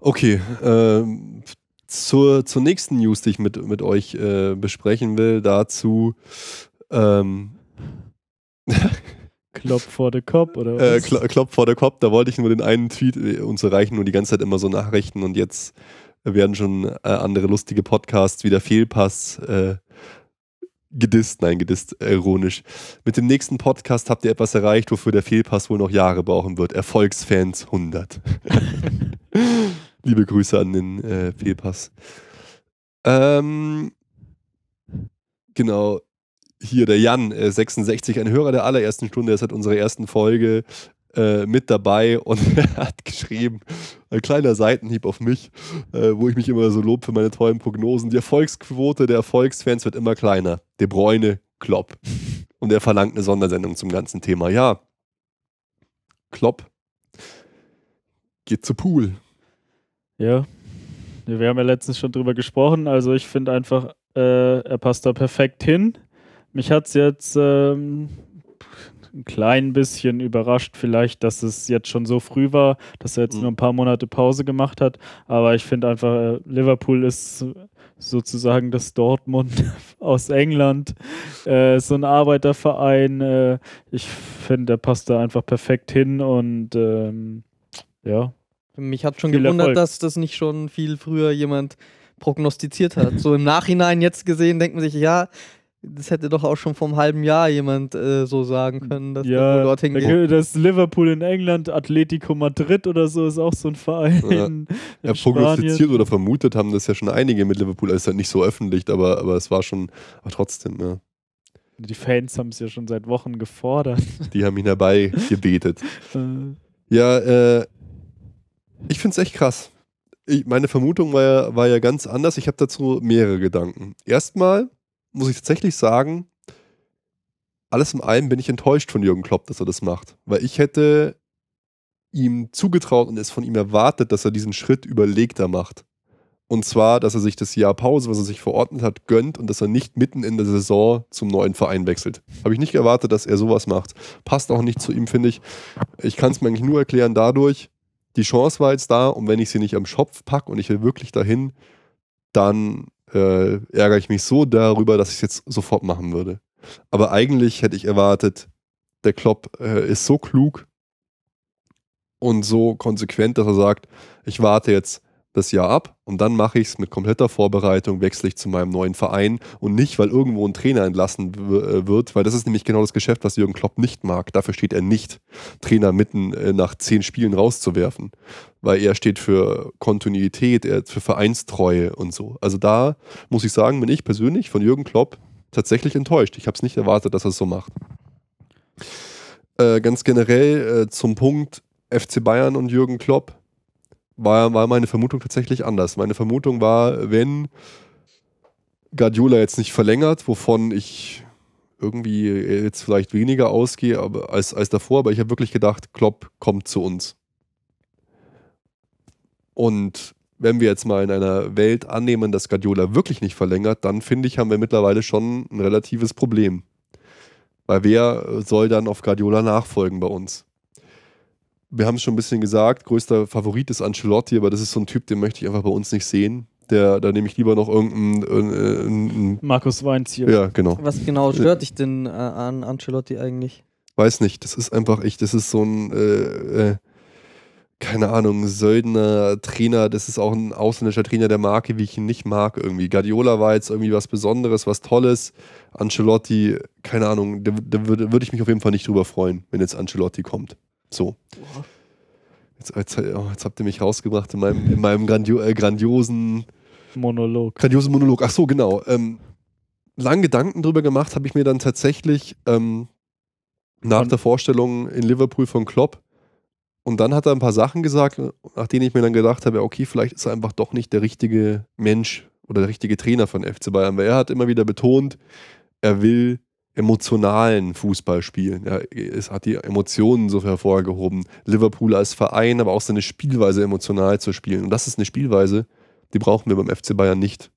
Okay, ähm, zur, zur nächsten News, die ich mit, mit euch äh, besprechen will, dazu ähm, Klopp vor der Kopf oder äh, was? Kl Klopp vor der Kopf, da wollte ich nur den einen Tweet, äh, uns erreichen nur die ganze Zeit immer so Nachrichten und jetzt werden schon äh, andere lustige Podcasts wie der Fehlpass äh, gedisst, nein, gedisst, äh, ironisch. Mit dem nächsten Podcast habt ihr etwas erreicht, wofür der Fehlpass wohl noch Jahre brauchen wird. Erfolgsfans 100. Liebe Grüße an den äh, Fehlpass. Ähm, genau. Hier der Jan, äh, 66, ein Hörer der allerersten Stunde, ist seit unserer ersten Folge äh, mit dabei und er hat geschrieben, ein kleiner Seitenhieb auf mich, äh, wo ich mich immer so lob für meine tollen Prognosen. Die Erfolgsquote der Erfolgsfans wird immer kleiner. De Bruyne, Klopp. Und er verlangt eine Sondersendung zum ganzen Thema. Ja, Klopp geht zu Pool. Ja. Wir haben ja letztens schon drüber gesprochen. Also ich finde einfach, äh, er passt da perfekt hin. Mich hat es jetzt ähm, ein klein bisschen überrascht, vielleicht, dass es jetzt schon so früh war, dass er jetzt Mhm. nur ein paar Monate Pause gemacht hat. Aber ich finde einfach, äh, Liverpool ist sozusagen das Dortmund aus England. Äh, so ein Arbeiterverein. Äh, ich finde, er passt da einfach perfekt hin und ähm, ja. Mich hat schon gewundert, Erfolg. dass das nicht schon viel früher jemand prognostiziert hat. So im Nachhinein jetzt gesehen denkt man sich, ja, das hätte doch auch schon vor einem halben Jahr jemand äh, so sagen können, dass er Ja, dorthin da geht. gibt- das Liverpool in England, Atletico Madrid oder so ist auch so ein Verein. Ja. in, Ja, prognostiziert oder vermutet haben das ja schon einige mit Liverpool. Also ist halt nicht so öffentlich, aber, aber es war schon, aber trotzdem, ja. Die Fans haben es ja schon seit Wochen gefordert. Die haben ihn herbei gebetet. Äh, Ja, äh, ich finde es echt krass. Ich, meine Vermutung war ja, war ja ganz anders. Ich habe dazu mehrere Gedanken. Erstmal muss ich tatsächlich sagen, alles in allem bin ich enttäuscht von Jürgen Klopp, dass er das macht. Weil ich hätte ihm zugetraut und es von ihm erwartet, dass er diesen Schritt überlegter macht. Und zwar, dass er sich das Jahr Pause, was er sich verordnet hat, gönnt und dass er nicht mitten in der Saison zum neuen Verein wechselt. Habe ich nicht erwartet, dass er sowas macht. Passt auch nicht zu ihm, finde ich. Ich kann es mir eigentlich nur erklären dadurch, die Chance war jetzt da und wenn ich sie nicht am Schopf packe und ich will wirklich dahin, dann äh, ärgere ich mich so darüber, dass ich es jetzt sofort machen würde. Aber eigentlich hätte ich erwartet, der Klopp äh, ist so klug und so konsequent, dass er sagt, ich warte jetzt das Jahr ab und dann mache ich es mit kompletter Vorbereitung, wechsle ich zu meinem neuen Verein und nicht, weil irgendwo ein Trainer entlassen äh, wird, weil das ist nämlich genau das Geschäft, was Jürgen Klopp nicht mag. Dafür steht er nicht, Trainer mitten äh, nach zehn Spielen rauszuwerfen, weil er steht für Kontinuität, er für Vereinstreue und so. Also da muss ich sagen, bin ich persönlich von Jürgen Klopp tatsächlich enttäuscht. Ich habe es nicht erwartet, dass er es so macht. Äh, ganz generell äh, zum Punkt FC Bayern und Jürgen Klopp war, war meine Vermutung tatsächlich anders. Meine Vermutung war, wenn Guardiola jetzt nicht verlängert, wovon ich irgendwie jetzt vielleicht weniger ausgehe aber, als, als davor, aber ich habe wirklich gedacht, Klopp kommt zu uns. Und wenn wir jetzt mal in einer Welt annehmen, dass Guardiola wirklich nicht verlängert, dann finde ich, haben wir mittlerweile schon ein relatives Problem. Weil wer soll dann auf Guardiola nachfolgen bei uns? Wir haben es schon ein bisschen gesagt, größter Favorit ist Ancelotti, aber das ist so ein Typ, den möchte ich einfach bei uns nicht sehen. Der, da nehme ich lieber noch irgendeinen. Äh, Markus Weinz hier. ja, genau. Was genau stört dich denn äh, an Ancelotti eigentlich? Weiß nicht, das ist einfach echt, das ist so ein, äh, äh, keine Ahnung, Söldner Trainer, das ist auch ein ausländischer Trainer der Marke, wie ich ihn nicht mag irgendwie. Guardiola war jetzt irgendwie was Besonderes, was Tolles. Ancelotti, keine Ahnung, da, da würde würd ich mich auf jeden Fall nicht drüber freuen, wenn jetzt Ancelotti kommt. So. Jetzt, jetzt, oh, jetzt habt ihr mich rausgebracht in meinem, in meinem grandio äh, grandiosen Monolog. grandiosen Monolog. Ach so, genau. Ähm, lang Gedanken drüber gemacht habe ich mir dann tatsächlich ähm, nach Von- der Vorstellung in Liverpool von Klopp. Und dann hat er ein paar Sachen gesagt, nach denen ich mir dann gedacht habe, ja, okay, vielleicht ist er einfach doch nicht der richtige Mensch oder der richtige Trainer von FC Bayern, weil er hat immer wieder betont, er will emotionalen Fußball spielen. Er, es hat die Emotionen so hervorgehoben. Liverpool als Verein, aber auch seine Spielweise emotional zu spielen. Und das ist eine Spielweise, die brauchen wir beim FC Bayern nicht.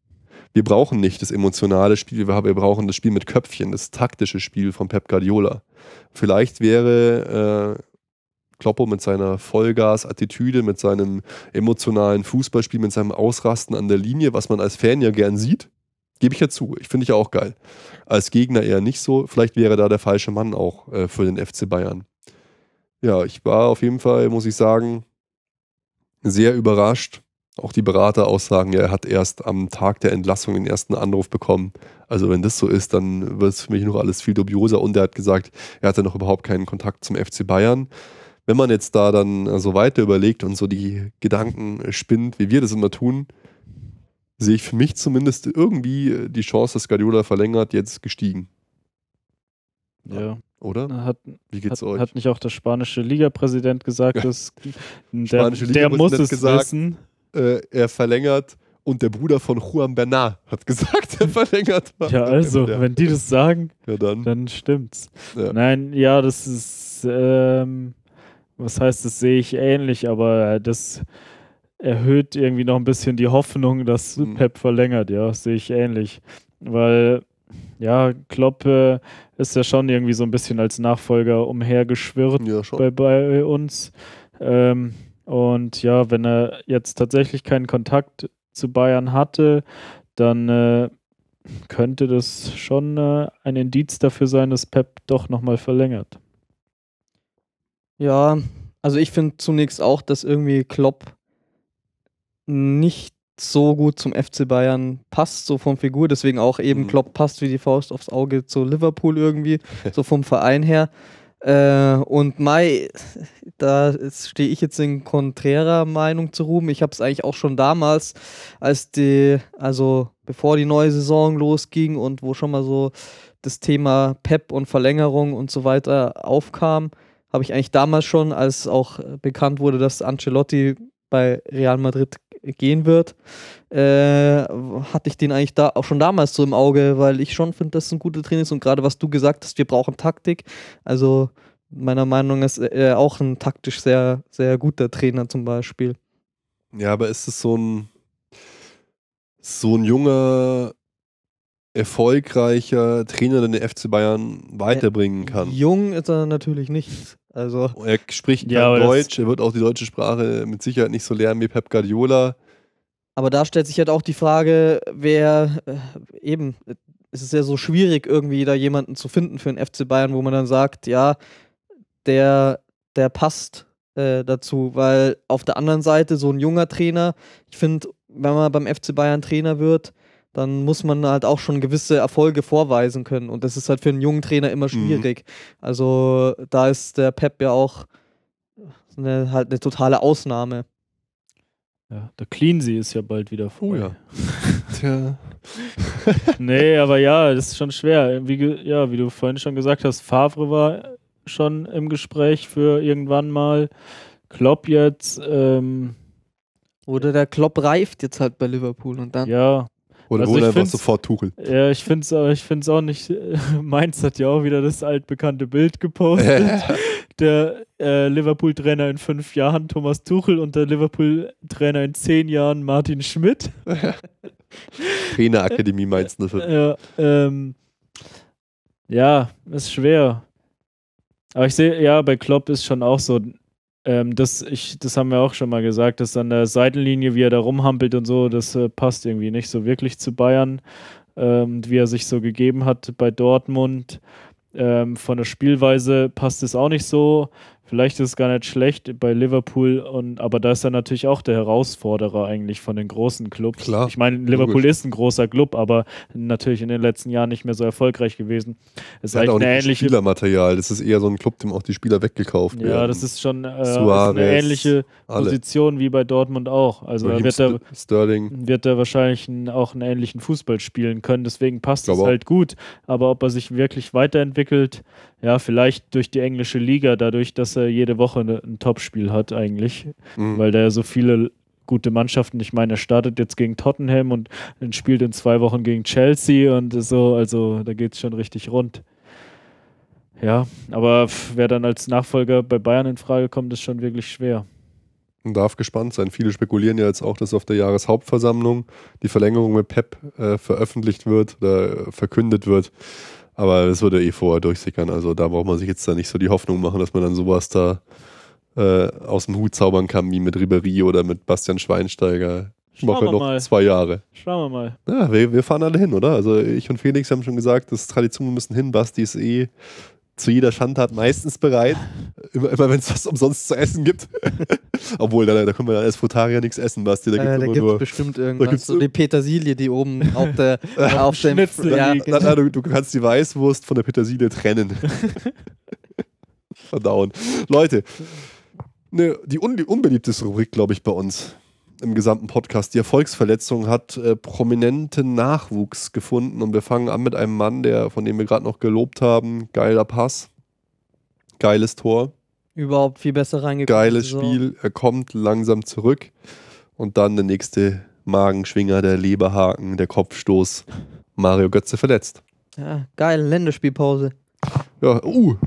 wir brauchen nicht das emotionale Spiel, wir brauchen das Spiel mit Köpfchen, das taktische Spiel von Pep Guardiola. Vielleicht wäre äh, Kloppo mit seiner Vollgas-Attitüde, mit seinem emotionalen Fußballspiel, mit seinem Ausrasten an der Linie, was man als Fan ja gern sieht, gebe ich ja zu. Ich finde ich ja auch geil. Als Gegner eher nicht so. Vielleicht wäre da der falsche Mann auch äh, für den FC Bayern. Ja, ich war auf jeden Fall, muss ich sagen, sehr überrascht. Auch die Berater aussagen, ja, er hat erst am Tag der Entlassung den ersten Anruf bekommen. Also wenn das so ist, dann wird es für mich noch alles viel dubioser. Und er hat gesagt, er hatte noch überhaupt keinen Kontakt zum FC Bayern wenn man jetzt da dann so weiter überlegt und so die Gedanken spinnt, wie wir das immer tun, sehe ich für mich zumindest irgendwie die Chance, dass Guardiola verlängert, jetzt gestiegen. Ja. Oder? Hat, Wie geht's hat, euch? Hat nicht auch der spanische Ligapräsident gesagt, Ja. dass der, der muss es gesagt, wissen. Äh, er verlängert und der Bruder von Juan Bernat hat gesagt, er verlängert. Ja, also, ja. wenn die das sagen, ja, dann. dann stimmt's. Ja. Nein, ja, das ist, ähm, was heißt, das sehe ich ähnlich, aber das erhöht irgendwie noch ein bisschen die Hoffnung, dass Mhm. Pep verlängert, ja, das sehe ich ähnlich. Weil, ja, Klopp äh, ist ja schon irgendwie so ein bisschen als Nachfolger umhergeschwirrt Ja, bei, bei uns. Ähm, und ja, wenn er jetzt tatsächlich keinen Kontakt zu Bayern hatte, dann äh, könnte das schon äh, ein Indiz dafür sein, dass Pep doch nochmal verlängert. Ja, also ich finde zunächst auch, dass irgendwie Klopp nicht so gut zum FC Bayern passt, so vom Figur. Deswegen auch eben Mhm. Klopp passt wie die Faust aufs Auge zu Liverpool irgendwie, so vom Verein her. Äh, und Mai, da stehe ich jetzt in konträrer Meinung zu Ruben. Ich habe es eigentlich auch schon damals, als die, also bevor die neue Saison losging und wo schon mal so das Thema Pep und Verlängerung und so weiter aufkam, habe ich eigentlich damals schon, als auch bekannt wurde, dass Ancelotti bei Real Madrid gehen wird, äh, hatte ich den eigentlich da auch schon damals so im Auge, weil ich schon finde, dass es ein guter Trainer ist und gerade was du gesagt hast, wir brauchen Taktik. Also meiner Meinung nach ist er auch ein taktisch sehr, sehr guter Trainer zum Beispiel. Ja, aber ist es so ein, so ein junger, erfolgreicher Trainer, der den FC Bayern weiterbringen kann? Jung ist er natürlich nicht. Also Er spricht Ja, Deutsch, er wird auch die deutsche Sprache mit Sicherheit nicht so lernen wie Pep Guardiola. Aber da stellt sich halt auch die Frage, wer äh, eben, es ist ja so schwierig, irgendwie da jemanden zu finden für den FC Bayern, wo man dann sagt, ja, der, der passt äh, dazu, weil auf der anderen Seite so ein junger Trainer, ich finde, wenn man beim FC Bayern Trainer wird, dann muss man halt auch schon gewisse Erfolge vorweisen können. Und das ist halt für einen jungen Trainer immer schwierig. Also da ist der Pep ja auch eine, halt eine totale Ausnahme. Ja, der Cleansea ist ja bald wieder Oh voll. ja. Tja. nee, aber ja, das ist schon schwer. Wie, ja, wie du vorhin schon gesagt hast, Favre war schon im Gespräch für irgendwann mal. Klopp jetzt, ähm, Oder der Klopp reift jetzt halt bei Liverpool und dann. ja, Oder Also ich einfach sofort Tuchel. ja, ich finde es ich find's auch nicht. Mainz hat ja auch wieder das altbekannte Bild gepostet. der äh, Liverpool-Trainer in fünf Jahren, Thomas Tuchel, und der Liverpool-Trainer in zehn Jahren, Martin Schmidt. Trainerakademie Mainz 05. Ja, ähm, ja, ist schwer. Aber ich sehe, ja, bei Klopp ist schon auch so, ähm, das, ich, das haben wir auch schon mal gesagt, dass an der Seitenlinie, wie er da rumhampelt und so, das äh, passt irgendwie nicht so wirklich zu Bayern, ähm, wie er sich so gegeben hat bei Dortmund. Ähm, von der Spielweise passt es auch nicht so. Vielleicht ist es gar nicht schlecht bei Liverpool, und, aber da ist er natürlich auch der Herausforderer eigentlich von den großen Clubs. Klar, ich meine, Liverpool logisch. ist ein großer Club, aber natürlich in den letzten Jahren nicht mehr so erfolgreich gewesen. Ist Er hat auch nicht ähnliche. Spielermaterial. Das ist eher so ein Club, dem auch die Spieler weggekauft werden. Ja, das ist schon äh, ist Suarez, eine ähnliche alle. Position wie bei Dortmund auch. Also Raheem wird er, Sterling. wird er wahrscheinlich auch einen ähnlichen Fußball spielen können. Deswegen passt es halt gut. Aber ob er sich wirklich weiterentwickelt, ja, vielleicht durch die englische Liga, dadurch, dass er jede Woche eine, ein Topspiel hat eigentlich, Mhm. weil der so viele gute Mannschaften, ich meine, er startet jetzt gegen Tottenham und spielt in zwei Wochen gegen Chelsea und so, also da geht es schon richtig rund. Ja, aber wer dann als Nachfolger bei Bayern in Frage kommt, ist schon wirklich schwer. Man darf gespannt sein. Viele spekulieren ja jetzt auch, dass auf der Jahreshauptversammlung die Verlängerung mit Pep äh, veröffentlicht wird oder verkündet wird. Aber das würde eh vorher durchsickern. Also da braucht man sich jetzt da nicht so die Hoffnung machen, dass man dann sowas da äh, aus dem Hut zaubern kann, wie mit Ribery oder mit Bastian Schweinsteiger. Ich Schauen mache wir noch mal. zwei Jahre. Schauen wir mal. Ja, wir, wir fahren alle hin, oder? Also ich und Felix haben schon gesagt, das ist Tradition, wir müssen hin. Basti ist eh zu jeder Schandtat meistens bereit. Immer, immer wenn es was umsonst zu essen gibt. Obwohl, da, da können wir als Frutarier nichts essen, Basti. Da Äh, da gibt es bestimmt irgendwas. gibt's so die Petersilie, die oben auf der auf dem ja. Na, na, du, du kannst die Weißwurst von der Petersilie trennen. Verdauen. Leute, ne, die, un die unbeliebteste Rubrik, glaube ich, bei uns im gesamten Podcast, die Erfolgsverletzung, hat äh, prominenten Nachwuchs gefunden. Und wir fangen an mit einem Mann, der, von dem wir gerade noch gelobt haben. Geiler Pass, geiles Tor, überhaupt viel besser reingekommen. geiles. Spiel. Er kommt langsam zurück. Und dann der nächste Magenschwinger, der Leberhaken, der Kopfstoß. Mario Götze verletzt. Ja, geil, Länderspielpause. Ja, uh,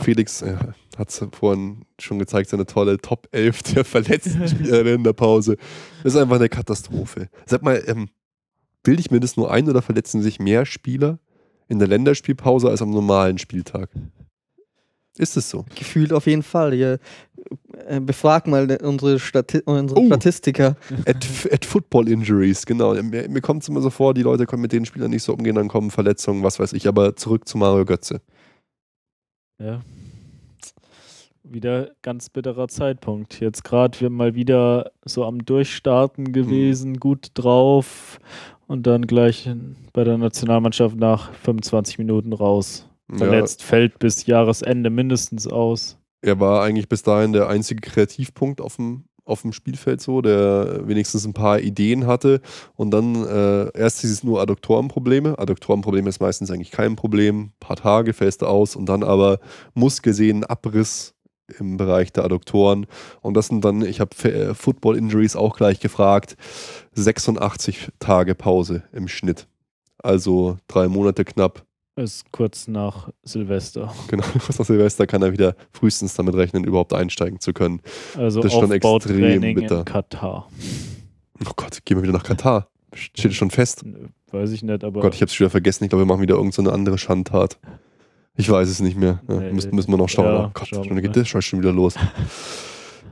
Felix äh, hat es vorhin schon gezeigt, seine tolle Top 11 der verletzten Spieler in der Pause. Das ist einfach eine Katastrophe. Sag mal, ähm, bilde ich mir das nur ein oder verletzen sich mehr Spieler in der Länderspielpause als am normalen Spieltag? Ist es so? Gefühlt auf jeden Fall. Ihr, äh, befrag mal unsere, Stati unsere Oh. Statistiker. At, at Football Injuries, genau. Mir, mir kommt es immer so vor, die Leute können mit den Spielern nicht so umgehen, dann kommen Verletzungen, was weiß ich. Aber zurück zu Mario Götze. Ja. Wieder ganz bitterer Zeitpunkt. Jetzt gerade wir mal wieder so am Durchstarten gewesen, gut drauf und dann gleich bei der Nationalmannschaft nach 25 Minuten raus. Verletzt, fällt bis Jahresende mindestens aus. er war eigentlich bis dahin der einzige Kreativpunkt auf dem, auf dem Spielfeld so, der wenigstens ein paar Ideen hatte. Und dann äh, erst hieß es nur Adduktorenprobleme. Adduktorenprobleme ist meistens eigentlich kein Problem. Ein paar Tage fällst du aus und dann aber Muskelsehnen Abriss im Bereich der Adduktoren. Und das sind dann, ich habe äh, Football Injuries auch gleich gefragt, 86 Tage Pause im Schnitt. Also drei Monate knapp. Ist kurz nach Silvester. Genau, was nach Silvester kann er wieder frühestens damit rechnen, überhaupt einsteigen zu können. Also Das ist schon extrem bitter. in Katar. Oh Gott, gehen wir wieder nach Katar. Steht schon fest. Weiß ich nicht, aber Oh Gott, ich hab's schon wieder vergessen. Ich glaube, wir machen wieder irgendeine so andere Schandtat. Ich weiß es nicht mehr. Ja, Nee. müssen, müssen wir noch schauen. Ja, oh Gott, schauen geht das Scheiß schon wieder los.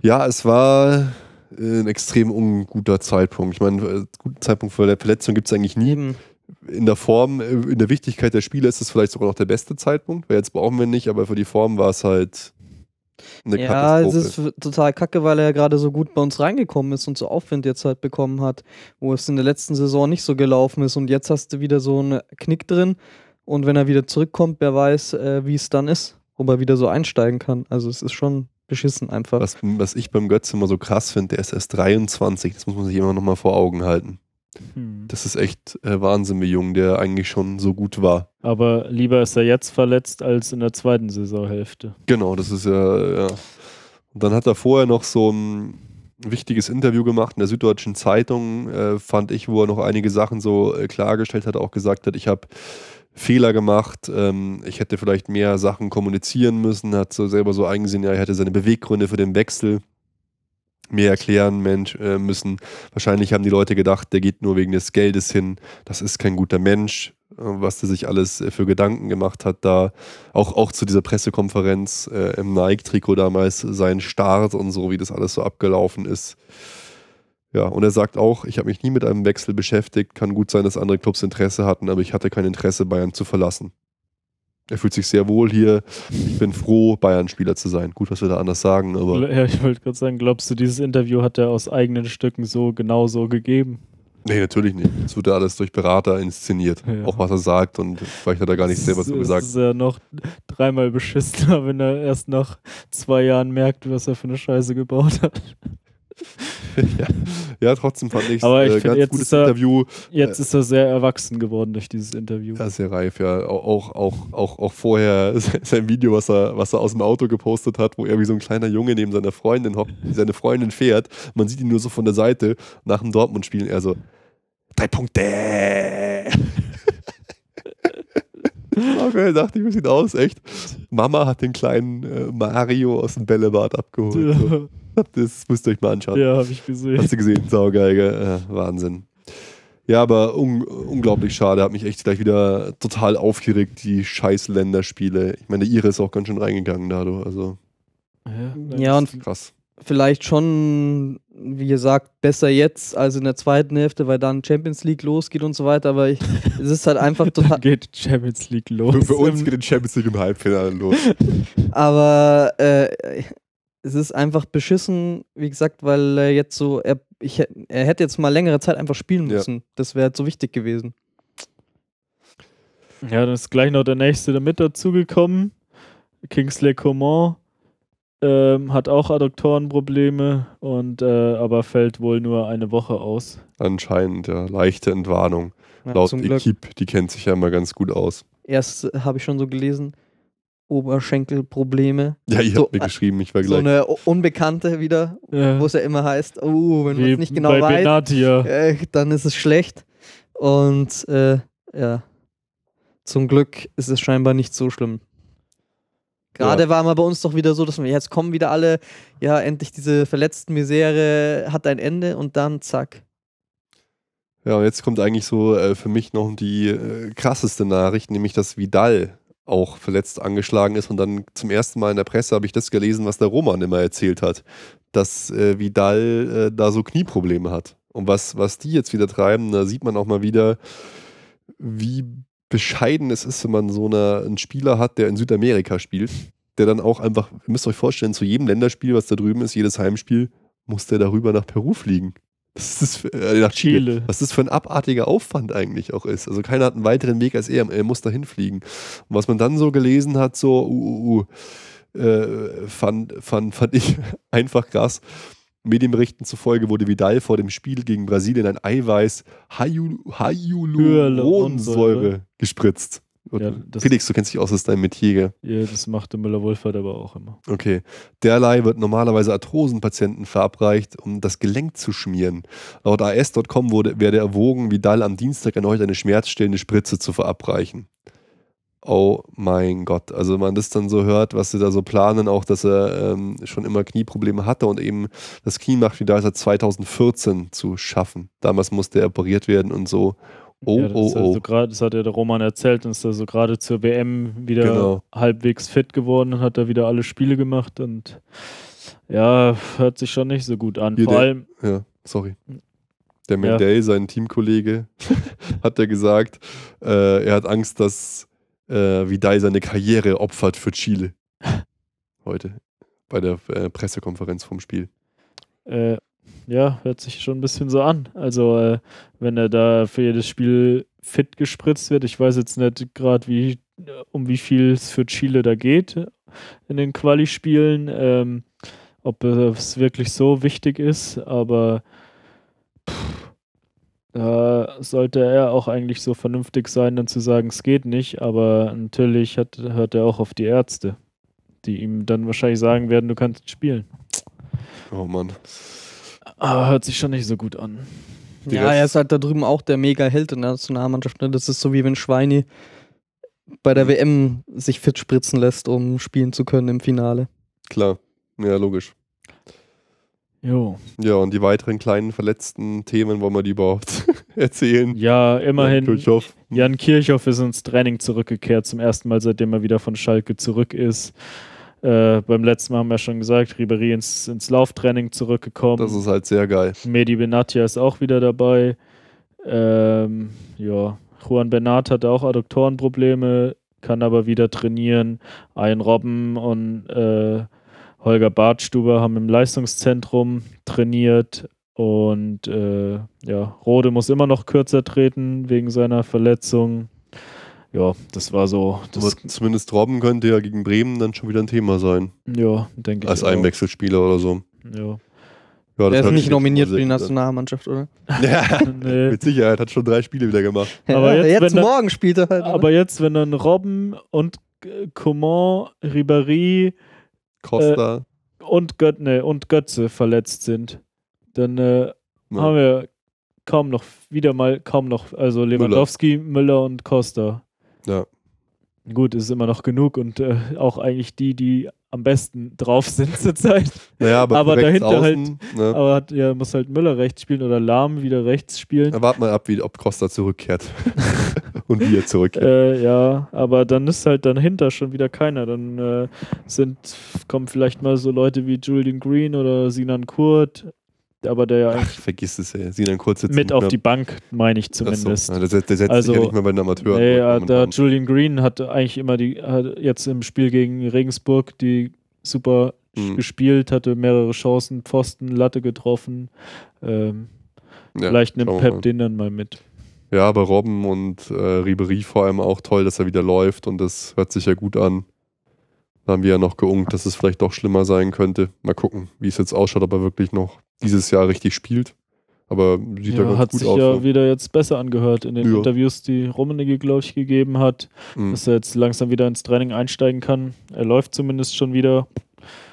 ja, es war äh, ein extrem unguter Zeitpunkt. Ich meine, äh, guten Zeitpunkt für Verletzung gibt es eigentlich nie. In der Form, äh, in der Wichtigkeit der Spiele ist es vielleicht sogar noch der beste Zeitpunkt, weil jetzt brauchen wir nicht, aber für die Form war es halt eine Ja, es Katastrophe. ist total kacke, weil er ja gerade so gut bei uns reingekommen ist und so Aufwind jetzt halt bekommen hat, wo es in der letzten Saison nicht so gelaufen ist. Und jetzt hast du wieder so einen Knick drin. Und wenn er wieder zurückkommt, wer weiß, äh, wie es dann ist, ob er wieder so einsteigen kann. Also es ist schon beschissen einfach. Was, was ich beim Götze immer so krass finde, der ist erst 23, das muss man sich immer noch mal vor Augen halten. Hm. Das ist echt äh, Wahnsinn, wie jung der eigentlich schon so gut war. Aber lieber ist er jetzt verletzt als in der zweiten Saisonhälfte. Genau, das ist ja, ja. Und dann hat er vorher noch so ein wichtiges Interview gemacht in der Süddeutschen Zeitung, äh, fand ich, wo er noch einige Sachen so äh, klargestellt hat, auch gesagt hat, ich habe Fehler gemacht, ähm, ich hätte vielleicht mehr Sachen kommunizieren müssen, hat so selber so eingesehen, ja, er hätte seine Beweggründe für den Wechsel mehr erklären Mensch, äh, müssen. Wahrscheinlich haben die Leute gedacht, der geht nur wegen des Geldes hin, das ist kein guter Mensch, äh, was der sich alles äh, für Gedanken gemacht hat da. Auch, auch zu dieser Pressekonferenz äh, im Nike-Trikot damals, sein Start und so, wie das alles so abgelaufen ist. Ja, und er sagt auch, ich habe mich nie mit einem Wechsel beschäftigt, kann gut sein, dass andere Clubs Interesse hatten, aber ich hatte kein Interesse, Bayern zu verlassen. Er fühlt sich sehr wohl hier. Ich bin froh, Bayern-Spieler zu sein. Gut, was wir da anders sagen, aber Ja, ich wollte gerade sagen, glaubst du, dieses Interview hat er aus eigenen Stücken so genau so gegeben? nee, natürlich nicht. Es wird ja alles durch Berater inszeniert. Ja. Auch was er sagt und vielleicht hat er gar nicht selber so Das gesagt. ist ja noch dreimal beschissener, wenn er erst nach zwei Jahren merkt, was er für eine Scheiße gebaut hat. ja. ja, trotzdem fand ich Aber ich äh, find, ganz jetzt gutes er- Interview. Jetzt ist er sehr erwachsen geworden durch dieses Interview. Ja, sehr reif, ja. Auch, auch, auch, auch vorher sein Video, was er, was er aus dem Auto gepostet hat, wo er wie so ein kleiner Junge neben seiner Freundin hockt, seine Freundin fährt. Man sieht ihn nur so von der Seite nach dem Dortmund-Spielen. Er so, drei Punkte. Okay, dachte ich, wie sieht aus, echt. Mama hat den kleinen äh, Mario aus dem Bällebad abgeholt. So. Das müsst ihr euch mal anschauen. Ja, habe ich gesehen. Hast du gesehen? Saugeil, gell? Ja, Wahnsinn. Ja, aber un unglaublich schade. Hat mich echt gleich wieder total aufgeregt, die scheiß Länderspiele. Ich meine, der Ire ist auch ganz schön reingegangen dadurch. Also Ja, und krass. Vielleicht schon, wie gesagt, besser jetzt als in der zweiten Hälfte, weil dann Champions League losgeht und so weiter. Aber ich, es ist halt einfach Dann total. geht Champions League los. Für, für uns geht die Champions League im Halbfinale los. Aber äh, es ist einfach beschissen, wie gesagt, weil er jetzt so, er, ich, er hätte jetzt mal längere Zeit einfach spielen Ja. müssen. Das wäre so wichtig gewesen. Ja, dann ist gleich noch der nächste damit dazugekommen. Kingsley Coman ähm, hat auch Adduktorenprobleme und äh, aber fällt wohl nur eine Woche aus. Anscheinend, ja. Leichte Entwarnung. Ja, Laut zum Glück. Equipe, die kennt sich ja immer ganz gut aus. Erst äh, habe ich schon so gelesen, Oberschenkelprobleme. Ja, ihr So, habt mir äh, geschrieben, ich war So gleich. eine U- Unbekannte wieder, Ja, wo es ja immer heißt, oh, wenn man es nicht genau bei weiß, äh, dann ist es schlecht. Und äh, ja, zum Glück ist es scheinbar nicht so schlimm. Gerade Ja. war mal bei uns doch wieder so, dass wir jetzt kommen wieder alle, ja, endlich diese verletzten Misere hat ein Ende und dann zack. Ja, und jetzt kommt eigentlich so äh, für mich noch die äh, krasseste Nachricht, nämlich dass Vidal auch verletzt angeschlagen ist. Und dann zum ersten Mal in der Presse habe ich das gelesen, was der Roman immer erzählt hat, dass äh, Vidal äh, da so Knieprobleme hat. Und was, was die jetzt wieder treiben, da sieht man auch mal wieder, wie bescheiden es ist, wenn man so eine, einen Spieler hat, der in Südamerika spielt, der dann auch einfach, ihr müsst euch vorstellen, zu jedem Länderspiel, was da drüben ist, jedes Heimspiel, muss der darüber nach Peru fliegen. Das ist für, äh, nach Chile. Was das für ein abartiger Aufwand eigentlich auch ist. Also keiner hat einen weiteren Weg als er. Er muss da hinfliegen. Und was man dann so gelesen hat, so, uh, uh, uh, äh, fand, fand, fand ich einfach krass. Medienberichten zufolge wurde Vidal vor dem Spiel gegen Brasilien ein Eiweiß Hyal- Hyaluronsäure gespritzt. Ja, Felix, du kennst dich aus, das ist dein Metier. Ja, das machte Müller-Wohlfahrt aber auch immer. Okay. Derlei wird normalerweise Arthrosenpatienten verabreicht, um das Gelenk zu schmieren. Laut AS.com wurde, werde erwogen, Vidal am Dienstag erneut eine schmerzstillende Spritze zu verabreichen. Oh mein Gott. Also wenn man das dann so hört, was sie da so planen, auch dass er ähm, schon immer Knieprobleme hatte und eben das Knie macht Vidal seit 2014 zu schaffen. Damals musste er operiert werden und so. Oh, ja, das, oh, ja oh. so grad, das hat ja der Roman erzählt und ist da so gerade zur WM wieder Genau. halbwegs fit geworden und hat da wieder alle Spiele gemacht und ja, hört sich schon nicht so gut an. Hier Vor der- allem, Ja, sorry. Der Mendel, sein Teamkollege, hat ja gesagt, äh, er hat Angst, dass äh, Vidal seine Karriere opfert für Chile. Heute bei der äh, Pressekonferenz vom Spiel. äh, ja, hört sich schon ein bisschen so an. Also, äh, wenn er da für jedes Spiel fit gespritzt wird, ich weiß jetzt nicht gerade, wie, um wie viel es für Chile da geht in den Quali-Spielen, ähm, ob es wirklich so wichtig ist, aber da sollte er auch eigentlich so vernünftig sein, dann zu sagen, es geht nicht, aber natürlich hat, hört er auch auf die Ärzte, die ihm dann wahrscheinlich sagen werden, du kannst spielen. Oh Mann. Aber hört sich schon nicht so gut an. Die ja, er ist halt da drüben auch der Mega-Held in der Nationalmannschaft. Ne? Das ist so wie wenn Schweini bei der WM sich fit spritzen lässt, um spielen zu können im Finale. Klar. Ja, logisch. Jo. Ja, und die weiteren kleinen verletzten Themen, wollen wir die überhaupt erzählen? Ja, immerhin. Kirchhoff. Jan Kirchhoff ist ins Training zurückgekehrt, zum ersten Mal, seitdem er wieder von Schalke zurück ist. Äh, beim letzten Mal haben wir schon gesagt, Ribery ins, ins Lauftraining zurückgekommen. Das ist halt sehr geil. Medi Benatia ist auch wieder dabei. Ähm, ja, Juan Bernat hatte auch Adduktorenprobleme, kann aber wieder trainieren. Ein Robben und äh, Holger Bartstuber haben im Leistungszentrum trainiert. Und äh, ja, Rode muss immer noch kürzer treten wegen seiner Verletzung. Ja, das war so. Das, Aber zumindest Robben könnte ja gegen Bremen dann schon wieder ein Thema sein. ja, denke ich. Als. Einwechselspieler oder so. Ja. Ja, das er ist nicht nominiert für die. Nationalmannschaft, oder? Ja, Nee. mit Sicherheit. Hat schon drei Spiele wieder gemacht. Aber ja, jetzt, jetzt wenn er- morgen spielt er halt. Aber jetzt, wenn dann Robben und Coman, Ribéry Costa. und, Göt ne, und Götze verletzt sind, dann äh, ja. haben wir kaum noch, wieder mal kaum noch, also Lewandowski, Müller, und Costa. Ja. Gut, ist immer noch genug und äh, auch eigentlich die, die am besten drauf sind zurzeit. Naja, aber, Aber dahinter halt- außen, ne? Aber hat, ja, muss halt Müller rechts spielen oder Lahm wieder rechts spielen. Na, Wart mal ab, wie, ob Costa zurückkehrt. Und wie er zurückkehrt. Äh, ja, aber dann ist halt dahinter schon wieder keiner. Dann äh, sind, kommen vielleicht mal so Leute wie Julian Green oder Sinan Kurt, aber der ja Ach, eigentlich vergiss es, ey. Sinan kurz jetzt mit auf die Bank, meine ich zumindest. ja, der, setzt- der setzt Also, sich ja nicht mehr bei den Amateuren. Nee, ja, momentan. der Julian Green hat eigentlich immer die, hat jetzt im Spiel gegen Regensburg die super Mhm. gespielt, hatte mehrere Chancen, Pfosten, Latte getroffen. Ähm, Ja, vielleicht nimmt Pep den dann mal mit. Ja, aber Robben und äh, Ribery vor allem auch toll, dass er wieder läuft und das hört sich ja gut an. Da haben wir ja noch geungt, dass es vielleicht doch schlimmer sein könnte. Mal gucken, wie es jetzt ausschaut, ob er wirklich noch dieses Jahr richtig spielt. Aber sieht ja, Ja, ganz hat gut sich aus. ja ne? wieder jetzt besser angehört in den Ja. Interviews, die Rummenigge, glaube ich, gegeben hat, Mhm. dass er jetzt langsam wieder ins Training einsteigen kann. Er läuft zumindest schon wieder.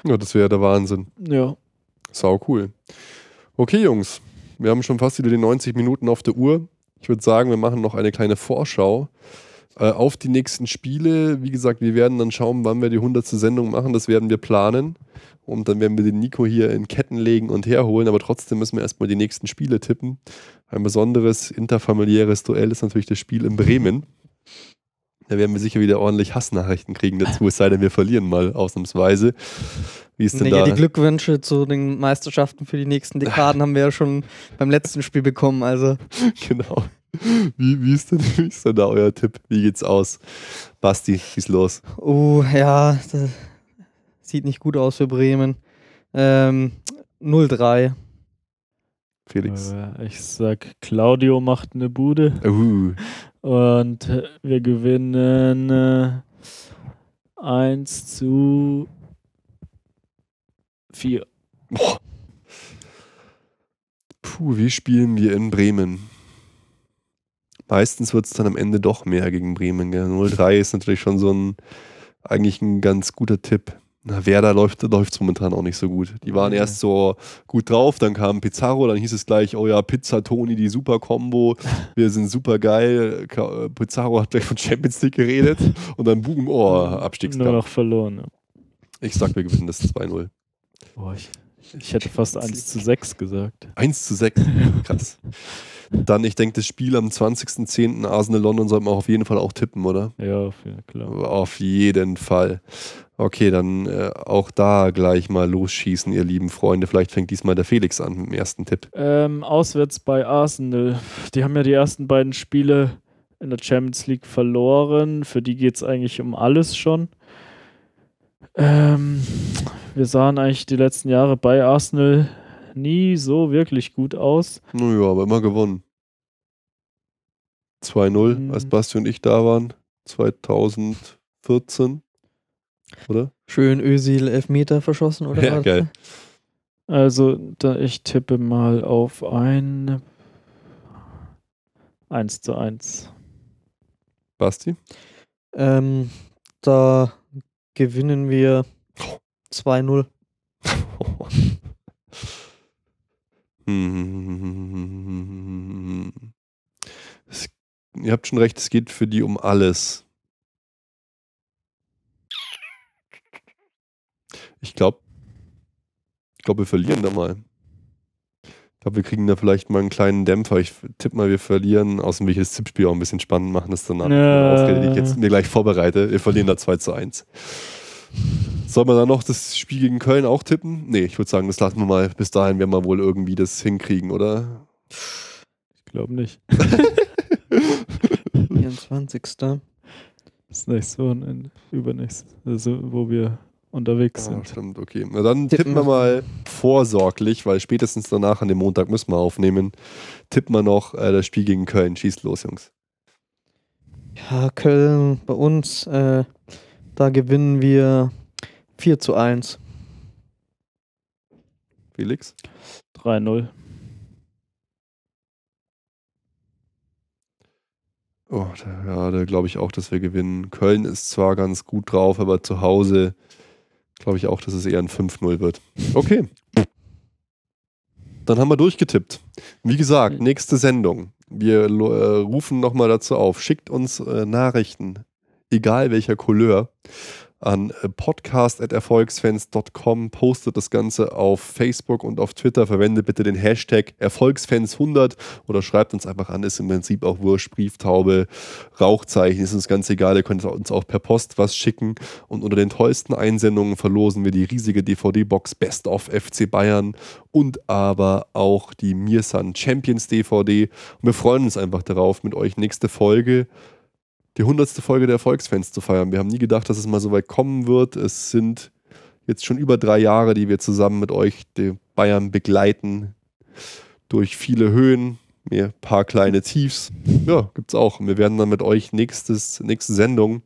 Ja, das wäre der Wahnsinn. Ja, Sau cool. Okay, Jungs, wir haben schon fast wieder die 90 Minuten auf der Uhr. Ich würde sagen, wir machen noch eine kleine Vorschau äh, auf die nächsten Spiele. Wie gesagt, wir werden dann schauen, wann wir die 100. Sendung machen. Das werden wir planen. Und dann werden wir den Nico hier in Ketten legen und herholen. Aber trotzdem müssen wir erstmal die nächsten Spiele tippen. Ein besonderes interfamiliäres Duell ist natürlich das Spiel in Bremen. Da werden wir sicher wieder ordentlich Hassnachrichten kriegen dazu, es sei denn, wir verlieren mal ausnahmsweise. Wie ist denn Naja, da? die Glückwünsche zu den Meisterschaften für die nächsten Dekaden haben wir ja schon beim letzten Spiel bekommen. Also Genau. Wie, wie, ist denn, wie ist denn da euer Tipp? Wie geht's aus? Basti, schieß los. Oh, ja, das sieht nicht gut aus für Bremen. Ähm, 0-3. Felix. äh, ich sag, Claudio macht eine Bude Uh, und äh, wir gewinnen äh, 1 zu 4. boah. Puh, wie spielen wir in Bremen? Meistens wird es dann am Ende doch mehr gegen Bremen. Gell? 0-3 ist natürlich schon so ein, eigentlich ein ganz guter Tipp. Na, Werder läuft es momentan auch nicht so gut. Die waren Nee. erst so gut drauf, dann kam Pizarro, dann hieß es gleich, oh ja, Pizza Toni, die super Combo, wir sind super geil. Äh, Pizarro hat gleich von Champions League geredet und dann boom, oh, Nur Abstiegskampf. noch verloren. Ja. Ich sag, wir gewinnen das 2-0. Boah, ich, ich hätte fast 1 zu 6 gesagt. 1 zu 6. Krass. Dann, ich denke, das Spiel am 20.10. Arsenal London sollten wir auf jeden Fall auch tippen, oder? Ja, auf jeden- klar. Auf jeden Fall. Okay, dann äh, auch da gleich mal losschießen, ihr lieben Freunde. Vielleicht fängt diesmal der Felix an mit dem ersten Tipp. Ähm, auswärts bei Arsenal. Die haben ja die ersten beiden Spiele in der Champions League verloren. Für die geht es eigentlich um alles schon. Ähm, wir sahen eigentlich die letzten Jahre bei Arsenal nie so wirklich gut aus. Naja, aber immer gewonnen. 2-0, Mhm. als Basti und ich da waren. 2014. Oder? Schön Ösil Elfmeter verschossen, oder? Ja, was? geil. Also, da, ich tippe mal auf ein 1 zu 1. Basti? Ähm, da gewinnen wir 2-0. Hm. Es, ihr habt schon recht, es geht für die um alles. Ich glaube, ich glaube, wir verlieren da mal. Ich glaube, wir kriegen da vielleicht mal einen kleinen Dämpfer. Ich tippe mal, wir verlieren. Außerdem will ich das Tippspiel auch ein bisschen spannend machen. Das ist dann eine Ja. Ausrede, die ich jetzt mir gleich vorbereite. Wir verlieren da 2 zu 1. Soll man dann noch das Spiel gegen Köln auch tippen? Nee, ich würde sagen, das lassen wir mal. Bis dahin werden wir wohl irgendwie das hinkriegen, oder? Ich glaube nicht. 24. Das nächste Wochenende, übernächstes, also wo wir unterwegs Ah, sind. stimmt, okay. Na dann Tippen tippen wir wir- mal vorsorglich, weil spätestens danach an dem Montag müssen wir aufnehmen. Tippen wir noch äh, das Spiel gegen Köln. Schießt los, Jungs. Ja, Köln bei uns, äh, da gewinnen wir 4 zu 1. Felix? 3-0. Oh, da, ja, da glaube ich auch, dass wir gewinnen. Köln ist zwar ganz gut drauf, aber zu Hause glaube ich auch, dass es eher ein 5-0 wird. Okay. Dann haben wir durchgetippt. Wie gesagt, nächste Sendung. Wir äh, rufen nochmal dazu auf. Schickt uns äh, Nachrichten, egal welcher Couleur, an äh, podcast.erfolgsfans.com, postet das Ganze auf Facebook und auf Twitter, verwendet bitte den Hashtag Erfolgsfans100 oder schreibt uns einfach an, ist im Prinzip auch Wurscht, Brieftaube, Rauchzeichen, ist uns ganz egal, ihr könnt uns auch per Post was schicken. Und unter den tollsten Einsendungen verlosen wir die riesige DVD-Box Best of FC Bayern und aber auch die Mirsan Champions DVD und wir freuen uns einfach darauf, mit euch nächste Folge die hundertste Folge der Erfolgsfans zu feiern. Wir haben nie gedacht, dass es mal so weit kommen wird. Es sind jetzt schon über drei Jahre, die wir zusammen mit euch die Bayern begleiten. Durch viele Höhen, ein paar kleine Tiefs. Ja, gibt's auch. Wir werden dann mit euch nächstes, nächste Sendung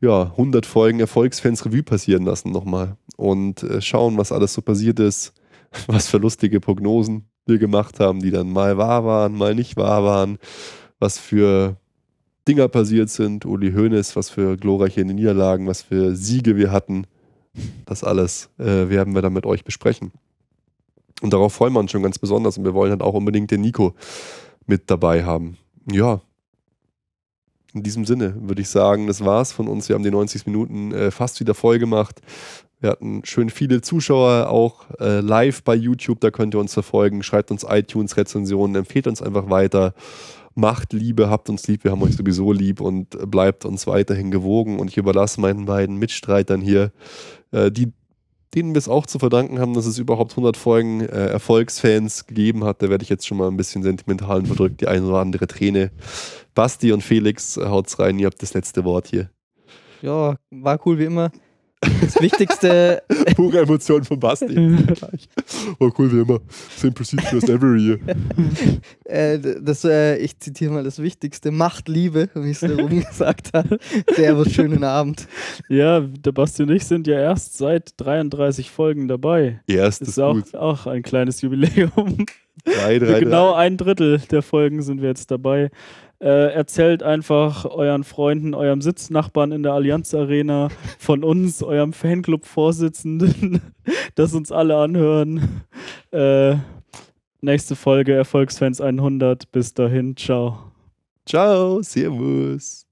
ja, 100 Folgen Erfolgsfans Revue passieren lassen nochmal und äh, schauen, was alles so passiert ist, was für lustige Prognosen wir gemacht haben, die dann mal wahr waren, mal nicht wahr waren, was für Dinger passiert sind, Uli Hoeneß, was für glorreiche Niederlagen, was für Siege wir hatten. Das alles äh, werden wir dann mit euch besprechen. Und darauf freuen wir uns schon ganz besonders und wir wollen halt auch unbedingt den Nico mit dabei haben. Ja. In diesem Sinne würde ich sagen, das war's von uns. Wir haben die 90 Minuten äh, fast wieder voll gemacht. Wir hatten schön viele Zuschauer auch äh, live bei YouTube, da könnt ihr uns verfolgen. Schreibt uns iTunes-Rezensionen, empfehlt uns einfach weiter macht Liebe, habt uns lieb, wir haben euch sowieso lieb und bleibt uns weiterhin gewogen. Und ich überlasse meinen beiden Mitstreitern hier, äh, die, denen wir es auch zu verdanken haben, dass es überhaupt 100 Folgen äh, Erfolgsfans gegeben hat. Da werde ich jetzt schon mal ein bisschen sentimental und verdrückt die eine oder andere Träne. Basti und Felix, äh, haut's rein, ihr habt das letzte Wort hier. Ja, war cool wie immer. Das Wichtigste. Pure Emotion von Basti. oh, cool wie immer. Same procedure as every year. äh, das, äh, ich zitiere mal das Wichtigste: Macht Liebe, wie es der Ruben gesagt hat. Servus, schönen Abend. Ja, der Basti und ich sind ja erst seit 33 Folgen dabei. Erstes ist auch, gut. auch ein kleines Jubiläum. Drei, drei, genau drei. ein Drittel der Folgen sind wir jetzt dabei. Äh, erzählt einfach euren Freunden, eurem Sitznachbarn in der Allianz Arena, von uns, eurem Fanclub-Vorsitzenden, dass uns alle anhören. Äh, nächste Folge Erfolgsfans 100. Bis dahin, ciao. Ciao, Servus.